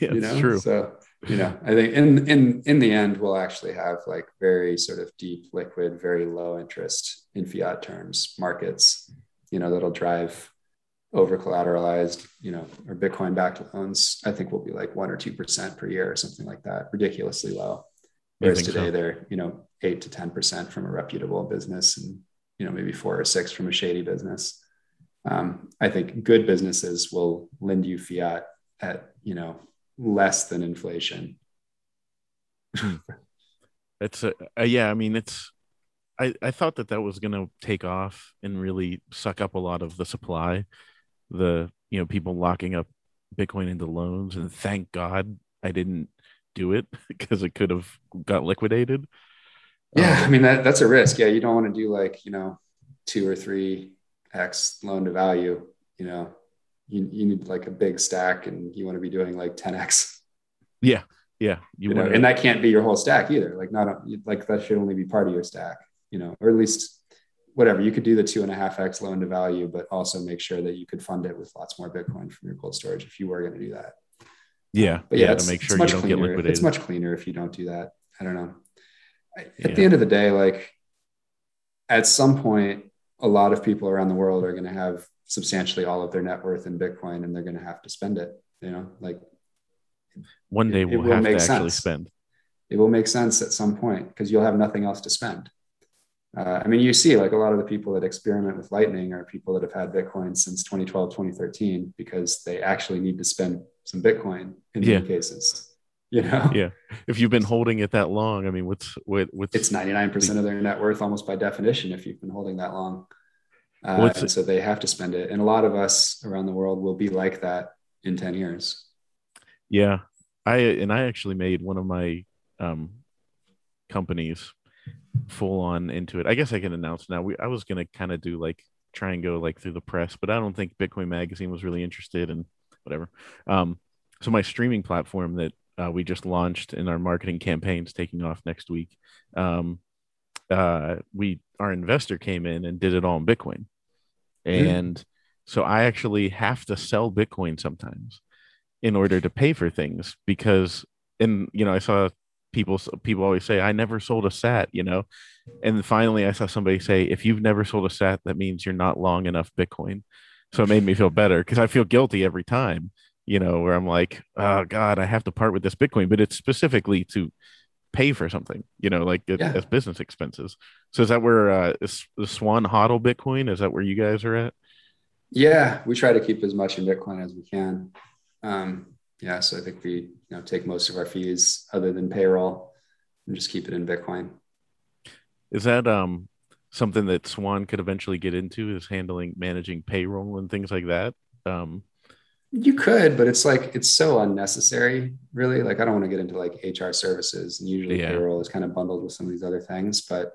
yeah <laughs> you know true so you know i think in in in the end we'll actually have like very sort of deep liquid very low interest in fiat terms markets you know that'll drive over collateralized, you know, or Bitcoin backed loans, I think will be like one or 2% per year or something like that, ridiculously low. Whereas today so. they're, you know, eight to 10% from a reputable business and, you know, maybe four or six from a shady business. Um, I think good businesses will lend you fiat at, you know, less than inflation. <laughs> it's a, uh, yeah, I mean, it's, I, I thought that that was going to take off and really suck up a lot of the supply the you know people locking up Bitcoin into loans, and thank God I didn't do it <laughs> because it could have got liquidated. Yeah, um, I mean that that's a risk. Yeah, you don't want to do like you know two or three x loan to value. You know, you you need like a big stack, and you want to be doing like ten x. Yeah, yeah, you, you know, and that can't be your whole stack either. Like not a, like that should only be part of your stack. You know, or at least whatever you could do the two and a half x loan to value but also make sure that you could fund it with lots more bitcoin from your cold storage if you were going to do that yeah um, but yeah, yeah to make sure you don't cleaner. get liquidated it's much cleaner if you don't do that i don't know at yeah. the end of the day like at some point a lot of people around the world are going to have substantially all of their net worth in bitcoin and they're going to have to spend it you know like one day we'll have to actually sense. spend it will make sense at some point because you'll have nothing else to spend uh, I mean, you see like a lot of the people that experiment with Lightning are people that have had Bitcoin since 2012, 2013, because they actually need to spend some Bitcoin in yeah. many cases. You know? <laughs> Yeah. If you've been <laughs> holding it that long, I mean, what's what, what's it's 99% the, of their net worth almost by definition if you've been holding that long. Uh, and so they have to spend it. And a lot of us around the world will be like that in 10 years. Yeah. I and I actually made one of my um companies full on into it. I guess I can announce now. We I was gonna kind of do like try and go like through the press, but I don't think Bitcoin Magazine was really interested in whatever. Um, so my streaming platform that uh, we just launched in our marketing campaigns taking off next week. Um, uh, we our investor came in and did it all in Bitcoin. And mm. so I actually have to sell Bitcoin sometimes in order to pay for things because and you know I saw people people always say i never sold a sat you know and finally i saw somebody say if you've never sold a sat that means you're not long enough bitcoin so it made me feel better because I feel guilty every time, you know, where I'm like, oh God, I have to part with this Bitcoin, but it's specifically to pay for something, you know, like yeah. as business expenses. So is that where uh, is the Swan hodl Bitcoin? Is that where you guys are at? Yeah, we try to keep as much in Bitcoin as we can. Um, yeah, so I think we you know take most of our fees other than payroll and just keep it in Bitcoin. Is that um something that Swan could eventually get into? Is handling managing payroll and things like that? Um, you could, but it's like it's so unnecessary, really. Like I don't want to get into like HR services, and usually yeah. payroll is kind of bundled with some of these other things. But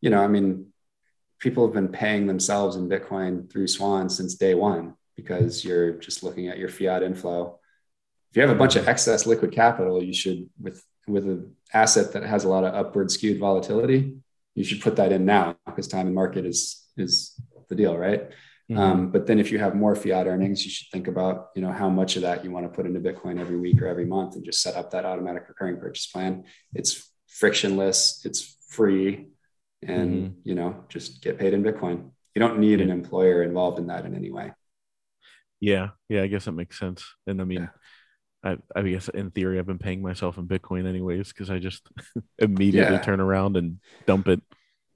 you know, I mean, people have been paying themselves in Bitcoin through Swan since day one because you're just looking at your fiat inflow. If you have a bunch of excess liquid capital, you should with with an asset that has a lot of upward skewed volatility, you should put that in now because time and market is is the deal, right? Mm-hmm. Um, but then if you have more fiat earnings, you should think about you know how much of that you want to put into Bitcoin every week or every month, and just set up that automatic recurring purchase plan. It's frictionless, it's free, and mm-hmm. you know just get paid in Bitcoin. You don't need an employer involved in that in any way. Yeah, yeah, I guess that makes sense. And I mean, yeah. I, I guess in theory, I've been paying myself in Bitcoin anyways because I just <laughs> immediately yeah. turn around and dump it.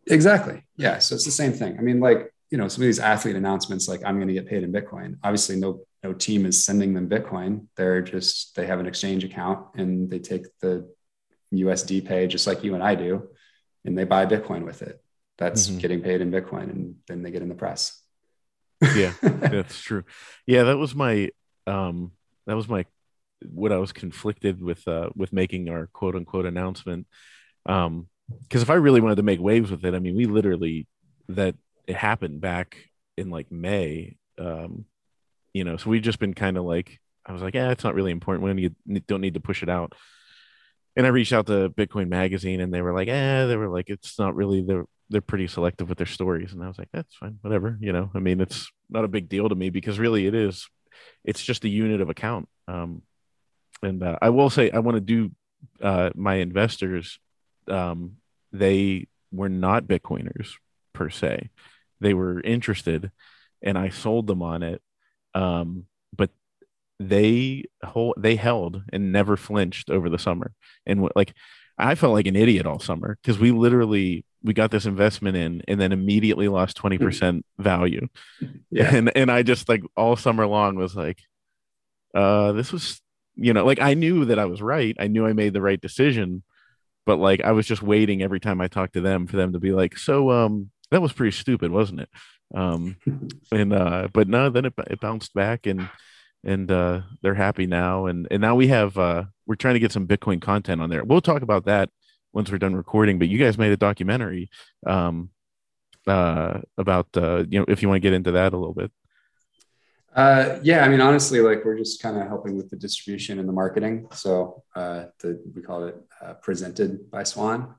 Exactly. Yeah. So it's the same thing. I mean, like you know, some of these athlete announcements, like I'm going to get paid in Bitcoin. Obviously, no no team is sending them Bitcoin. They're just they have an exchange account and they take the USD pay just like you and I do, and they buy Bitcoin with it. That's mm-hmm. getting paid in Bitcoin, and then they get in the press. yeah, <laughs> that's true. Yeah, that was my um that was my what I was conflicted with uh with making our quote unquote announcement. Um because if I really wanted to make waves with it, I mean we literally that it happened back in like May. Um, you know, so we've just been kind of like I was like, yeah, it's not really important. We don't need to push it out. And I reached out to Bitcoin Magazine, and they were like, eh, they were like, it's not really they're they're pretty selective with their stories. And I was like, that's fine, whatever. You know, I mean, it's not a big deal to me because really it is. It's just a unit of account. Um, and uh, I will say, I want to do uh, my investors. Um, they were not Bitcoiners per se they were interested and I sold them on it. Um, but they hold, they held and never flinched over the summer. And like, I felt like an idiot all summer because we literally we got this investment in and then immediately lost 20% value. <laughs> Yeah. And and I just like all summer long was like, uh, this was you know, like I knew that I was right. I knew I made the right decision, but like I was just waiting every time I talked to them for them to be like, so um, that was pretty stupid, wasn't it? Um, and uh, but no, then it, it bounced back and and uh, they're happy now. And and now we have uh, we're trying to get some Bitcoin content on there. We'll talk about that once we're done recording. But you guys made a documentary um, uh, about uh, you know if you want to get into that a little bit. Uh, yeah, I mean, honestly, like we're just kind of helping with the distribution and the marketing. So uh, the, we call it uh, presented by Swan.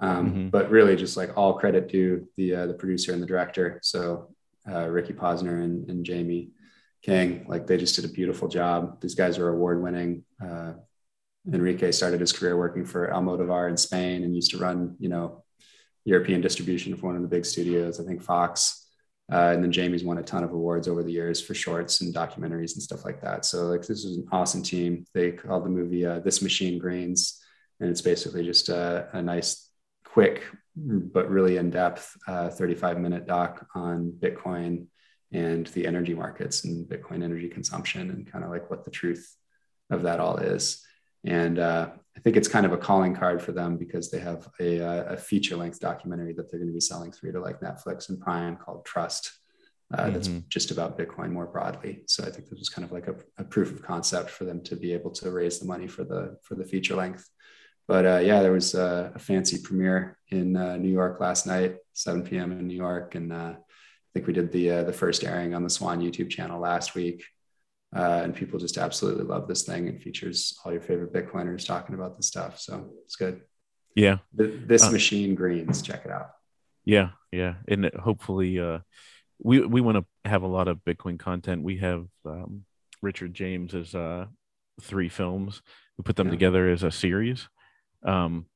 Um, mm-hmm. But really, just like all credit to the uh, the producer and the director. So uh, Ricky Posner and, and, Jamie King, like they just did a beautiful job. These guys are award winning. Uh, Enrique started his career working for Almodovar in Spain and used to run, you know, European distribution for one of the big studios, I think Fox. Uh, and then Jamie's won a ton of awards over the years for shorts and documentaries and stuff like that. So like this is an awesome team. They called the movie uh, "This Machine Greens," and it's basically just a, a nice quick but really in depth uh, 35 minute doc on Bitcoin and the energy markets and Bitcoin energy consumption and kind of like what the truth of that all is. And uh, I think it's kind of a calling card for them because they have a, uh, a feature length documentary that they're going to be selling through to like Netflix and Prime called Trust. Uh, mm-hmm. That's just about Bitcoin more broadly. So I think this is kind of like a, a, proof of concept for them to be able to raise the money for the for the feature length but uh, yeah, there was a, a fancy premiere in uh, New York last night, 7 p.m. in New York, and uh, I think we did the uh, the first airing on the Swan YouTube channel last week. Uh, and people just absolutely love this thing. It features all your favorite Bitcoiners talking about this stuff, so it's good. Yeah, this uh, machine greens, check it out. Yeah, yeah, and hopefully, we we want to have a lot of Bitcoin content. We have um, Richard James as three films. We put them yeah. together as a series um,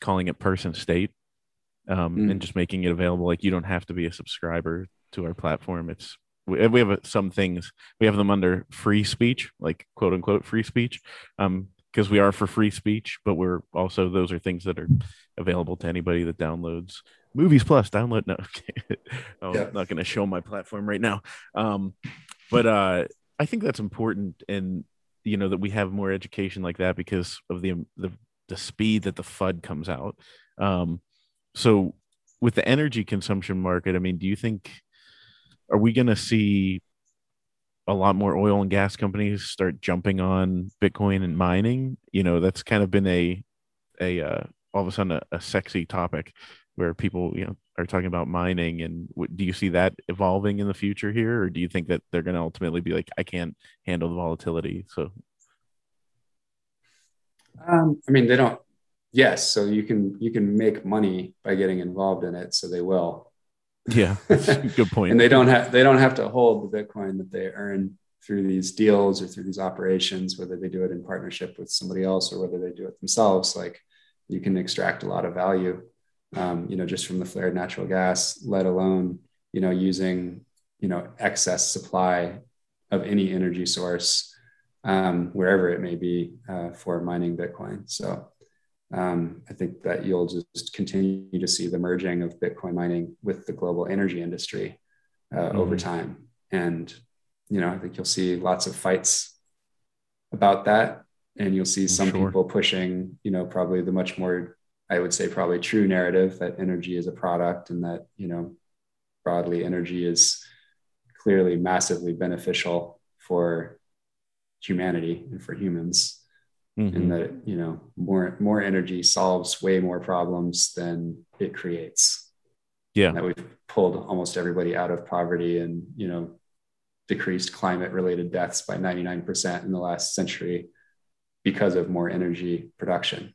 calling it person state um, mm. and just making it available. Like you don't have to be a subscriber to our platform. It's we we have some things we have them under free speech, like quote unquote free speech, um, because we are for free speech, but we're also those are things that are available to anybody that downloads movies plus download no <laughs> oh, yeah. i'm not going to show my platform right now um but uh i think that's important and you know that we have more education like that because of the the, the speed that the fud comes out. Um so with the energy consumption market i mean do you think are we going to see a lot more oil and gas companies start jumping on bitcoin and mining? You know that's kind of been a a uh, all of a sudden a, a sexy topic where people you know are talking about mining and do you see that evolving in the future here? Or do you think that they're going to ultimately be like i can't handle the volatility so um, i mean they don't yes so you can you can make money by getting involved in it so they will yeah <laughs> good point. point and they don't have they don't have to hold the bitcoin that they earn through these deals or through these operations whether they do it in partnership with somebody else or whether they do it themselves like you can extract a lot of value um, you know, just from the flared natural gas, let alone, you know, using, you know, excess supply of any energy source, um, wherever it may be uh, for mining Bitcoin. So um, I think that you'll just continue to see the merging of Bitcoin mining with the global energy industry uh, mm-hmm. over time. And, you know, I think you'll see lots of fights about that. And you'll see some sure. people pushing, you know, probably the much more I would say probably true narrative that energy is a product and that, you know, broadly energy is clearly massively beneficial for humanity and for humans. Mm-hmm. And that, you know, more more energy solves way more problems than it creates. Yeah. And that we've pulled almost everybody out of poverty and, you know, decreased climate related deaths by 99% in the last century because of more energy production.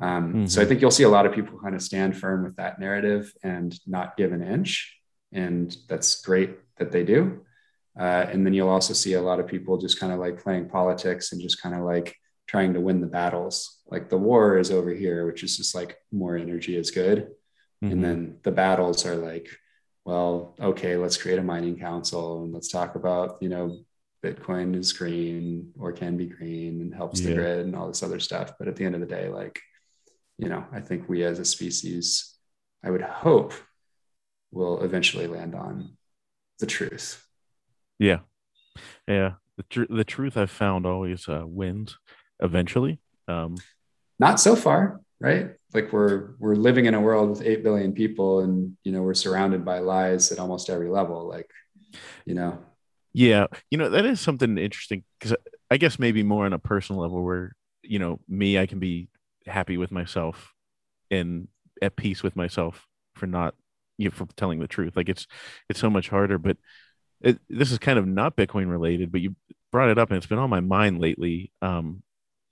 Um, mm-hmm. So I mm-hmm. think you'll see a lot of people kind of stand firm with that narrative and not give an inch. And that's great that they do. Uh, and then you'll also see a lot of people just kind of like playing politics and just kind of like trying to win the battles. Like the war is over here, which is just like more energy is good. Mm-hmm. And then the battles are like, well, okay, let's create a mining council and let's talk about, you know, Bitcoin is green or can be green and helps yeah. the grid and all this other stuff. But at the end of the day, like you know, I think we as a species, I would hope, will eventually land on the truth. Yeah, yeah. The tr- the truth I've found always uh, wins eventually. Um, Not so far, right? Like we're we're living in a world with eight billion people, and you know we're surrounded by lies at almost every level. Like, you know. Yeah, you know that is something interesting because I guess maybe more on a personal level where you know me, I can be happy with myself and at peace with myself for not you know, for telling the truth. Like it's it's so much harder. But it, this is kind of not Bitcoin related, but you brought it up and it's been on my mind lately. Um,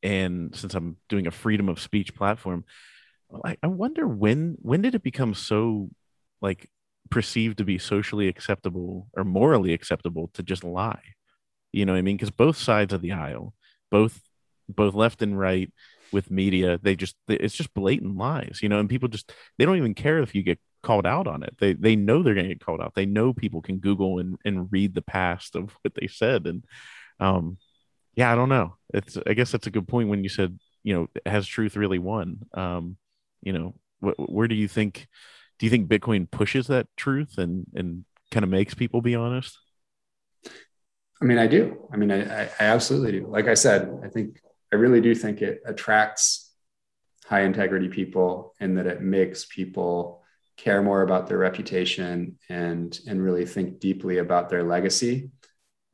and since I'm doing a freedom of speech platform, I, I wonder when when did it become so like perceived to be socially acceptable or morally acceptable to just lie? You know what I mean? Because both sides of the aisle, both both left and right, with media they just it's just blatant lies you know and people just they don't even care if you get called out on it. They they know they're going to get called out. They know people can google and, and read the past of what they said. And um yeah i don't know. It's i guess that's a good point when you said you know has truth really won? Um you know wh- where do you think do you think bitcoin pushes that truth and and kind of makes people be honest? I mean i do. I mean I, I absolutely do. Like i said i think I really do think it attracts high integrity people and that it makes people care more about their reputation and and really think deeply about their legacy.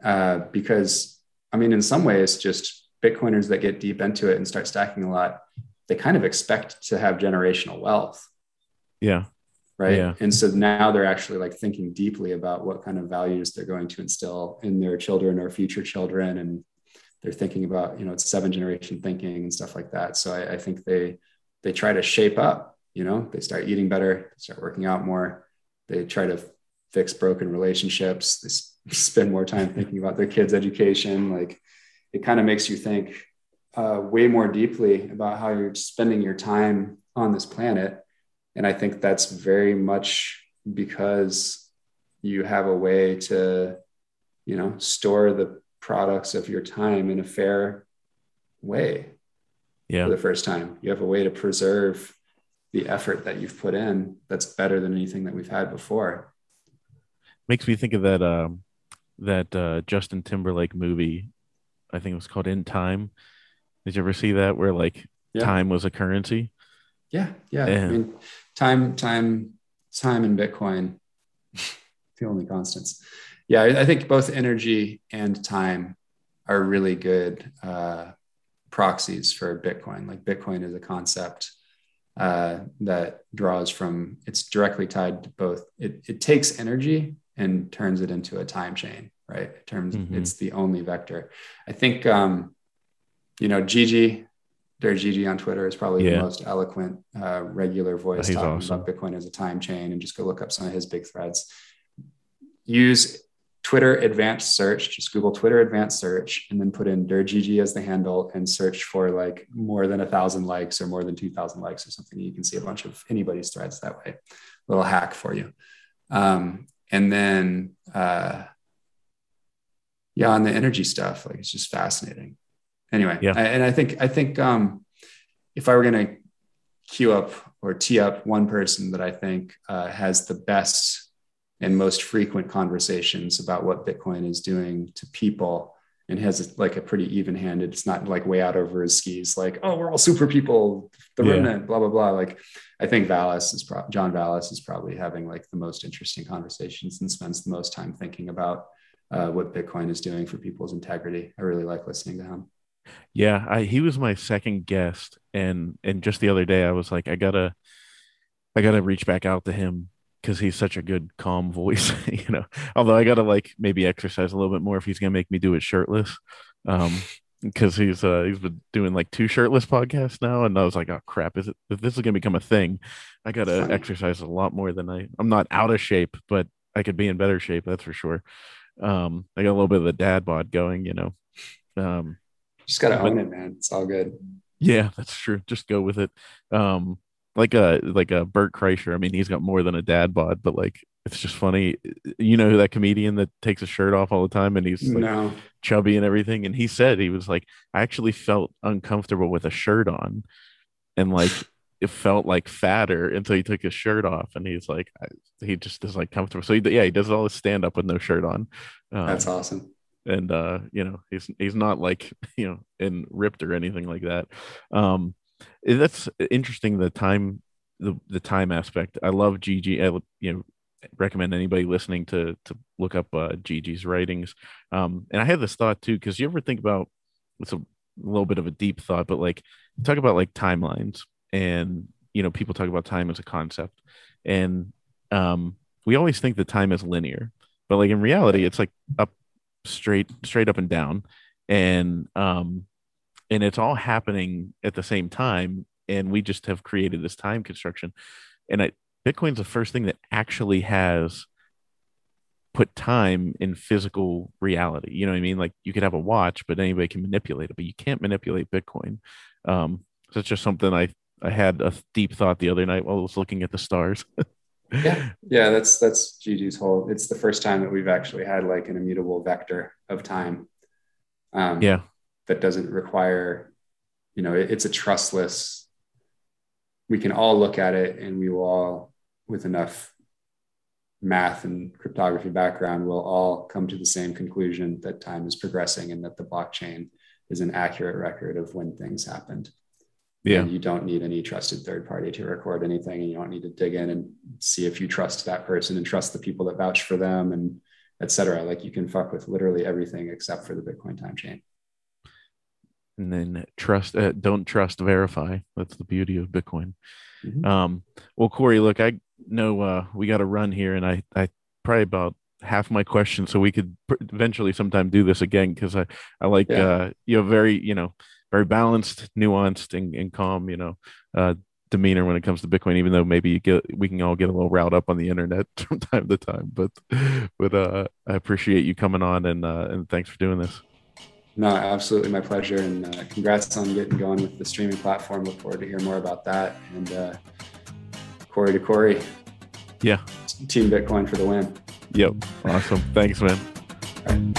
Uh, because i mean in some ways just bitcoiners that get deep into it and start stacking a lot they kind of expect to have generational wealth. Yeah. Right? Yeah. and so now they're actually like thinking deeply about what kind of values they're going to instill in their children or future children. And they're thinking about you know it's seven generation thinking and stuff like that. So I, I, think they they try to shape up you know they start eating better they start working out more they try to fix broken relationships they <laughs> spend more time thinking about their kids education like it kind of makes you think uh, way more deeply about how you're spending your time on this planet and i think that's very much because you have a way to, you know, store the products of your time in a fair way yeah for the first time. You have a way to preserve the effort that you've put in that's better than anything that we've had before. Makes me think of that um that uh Justin Timberlake movie. I think it was called In Time. Did you ever see that where like Yeah. time was a currency? Yeah, yeah. Yeah. I mean, time, time, time, and Bitcoin, <laughs> the only constants. Yeah, I, I think both energy and time are really good uh, proxies for Bitcoin. Like Bitcoin is a concept uh, that draws from. It's directly tied to both. It it takes energy and turns it into a time chain. Right. It turns. Mhm. It's the only vector. I think. Um, you know, Gigi, Der Gigi on Twitter is probably Yeah. the most eloquent, uh, regular voice He's talking awesome. about Bitcoin as a time chain. And just go look up some of his big threads. Use Twitter advanced search, just Google Twitter advanced search, and then put in Der Gigi as the handle and search for like more than a thousand likes or more than 2,000 likes or something. You can see a bunch of anybody's threads that way. Little hack for you. Um, and then, uh, yeah, on the energy stuff, like it's just fascinating. Anyway, Yeah. I- and I think I think um, if I were going to queue up or tee up one person that I think uh, has the best and most frequent conversations about what Bitcoin is doing to people and has like a pretty even handed, it's not like way out over his skis, like, oh, we're all super people, the Yeah. remnant, blah, blah, blah. Like, I think Vallis is, pro- John Vallis is probably having like the most interesting conversations and spends the most time thinking about uh, what Bitcoin is doing for people's integrity. I really like listening to him. Yeah, I, he was my second guest, and and just the other day I was like, I gotta, I gotta reach back out to him because he's such a good, calm voice, <laughs> you know. Although I gotta like maybe exercise a little bit more if he's gonna make me do it shirtless, um, <laughs> because he's uh he's been doing like two shirtless podcasts now, and I was like, oh crap, is it this is gonna become a thing? I gotta exercise a lot more than I. I'm not out of shape, but I could be in better shape, that's for sure. Um, I got a little bit of the dad bod going, you know. Um, Just got to But- own it, man. It's all good. yeah, that's true. Just go with it. Um, like a like a Bert Kreischer. I mean, he's got more than a dad bod, but like it's just funny. You know that comedian that takes his shirt off all the time and he's like no. chubby and everything. And he said he was like, I actually felt uncomfortable with a shirt on, and like <sighs> it felt like fatter until he took his shirt off. And he's like, I, he just is like comfortable. So he, yeah, he does all his stand up with no shirt on. Um, That's awesome. and uh you know he's he's not like <laughs> you know in ripped or anything like that um that's interesting the time the the time aspect. I love Gigi i you know recommend anybody listening to to look up uh Gigi's writings. Um and i had this thought too because you ever think about it's a little bit of a deep thought but like talk about like timelines. And you know people talk about time as a concept. And um we always think that time is linear but like in reality it's like up straight straight up and down. And um and it's all happening at the same time and we just have created this time construction and I, bitcoin's the first thing that actually has put time in physical reality you know what i mean like you could have a watch but anybody can manipulate it but you can't manipulate bitcoin um so it's just something i i had a deep thought the other night while i was looking at the stars <laughs> Yeah. Yeah. That's, that's Gigi's whole, it's the first time that we've actually had like an immutable vector of time. Um, yeah that doesn't require, you know, it- it's a trustless. We can all look at it, and we will all, with enough math and cryptography background, will all come to the same conclusion that time is progressing and that the blockchain is an accurate record of when things happened. yeah And you don't need any trusted third party to record anything, and you don't need to dig in and see if you trust that person and trust the people that vouch for them and et cetera. Like you can fuck with literally everything except for the Bitcoin time chain. And then trust uh, don't trust verify that's the beauty of bitcoin Mhm. um well Cory look i know uh we got to run here and i i probably about half my questions so we could pr- eventually sometime do this again because i i like Yeah. uh you have very you know very balanced nuanced and, and calm you know uh demeanor when it comes to bitcoin even though maybe you get we can all get a little riled up on the internet <laughs> from time to time but but uh i appreciate you coming on and uh and thanks for doing this No, absolutely my pleasure. And uh, congrats on getting going with the streaming platform. Look forward to hear more about that. And uh, Corey to Corey, yeah Team Bitcoin for the win. Yep. Awesome. Thanks, man.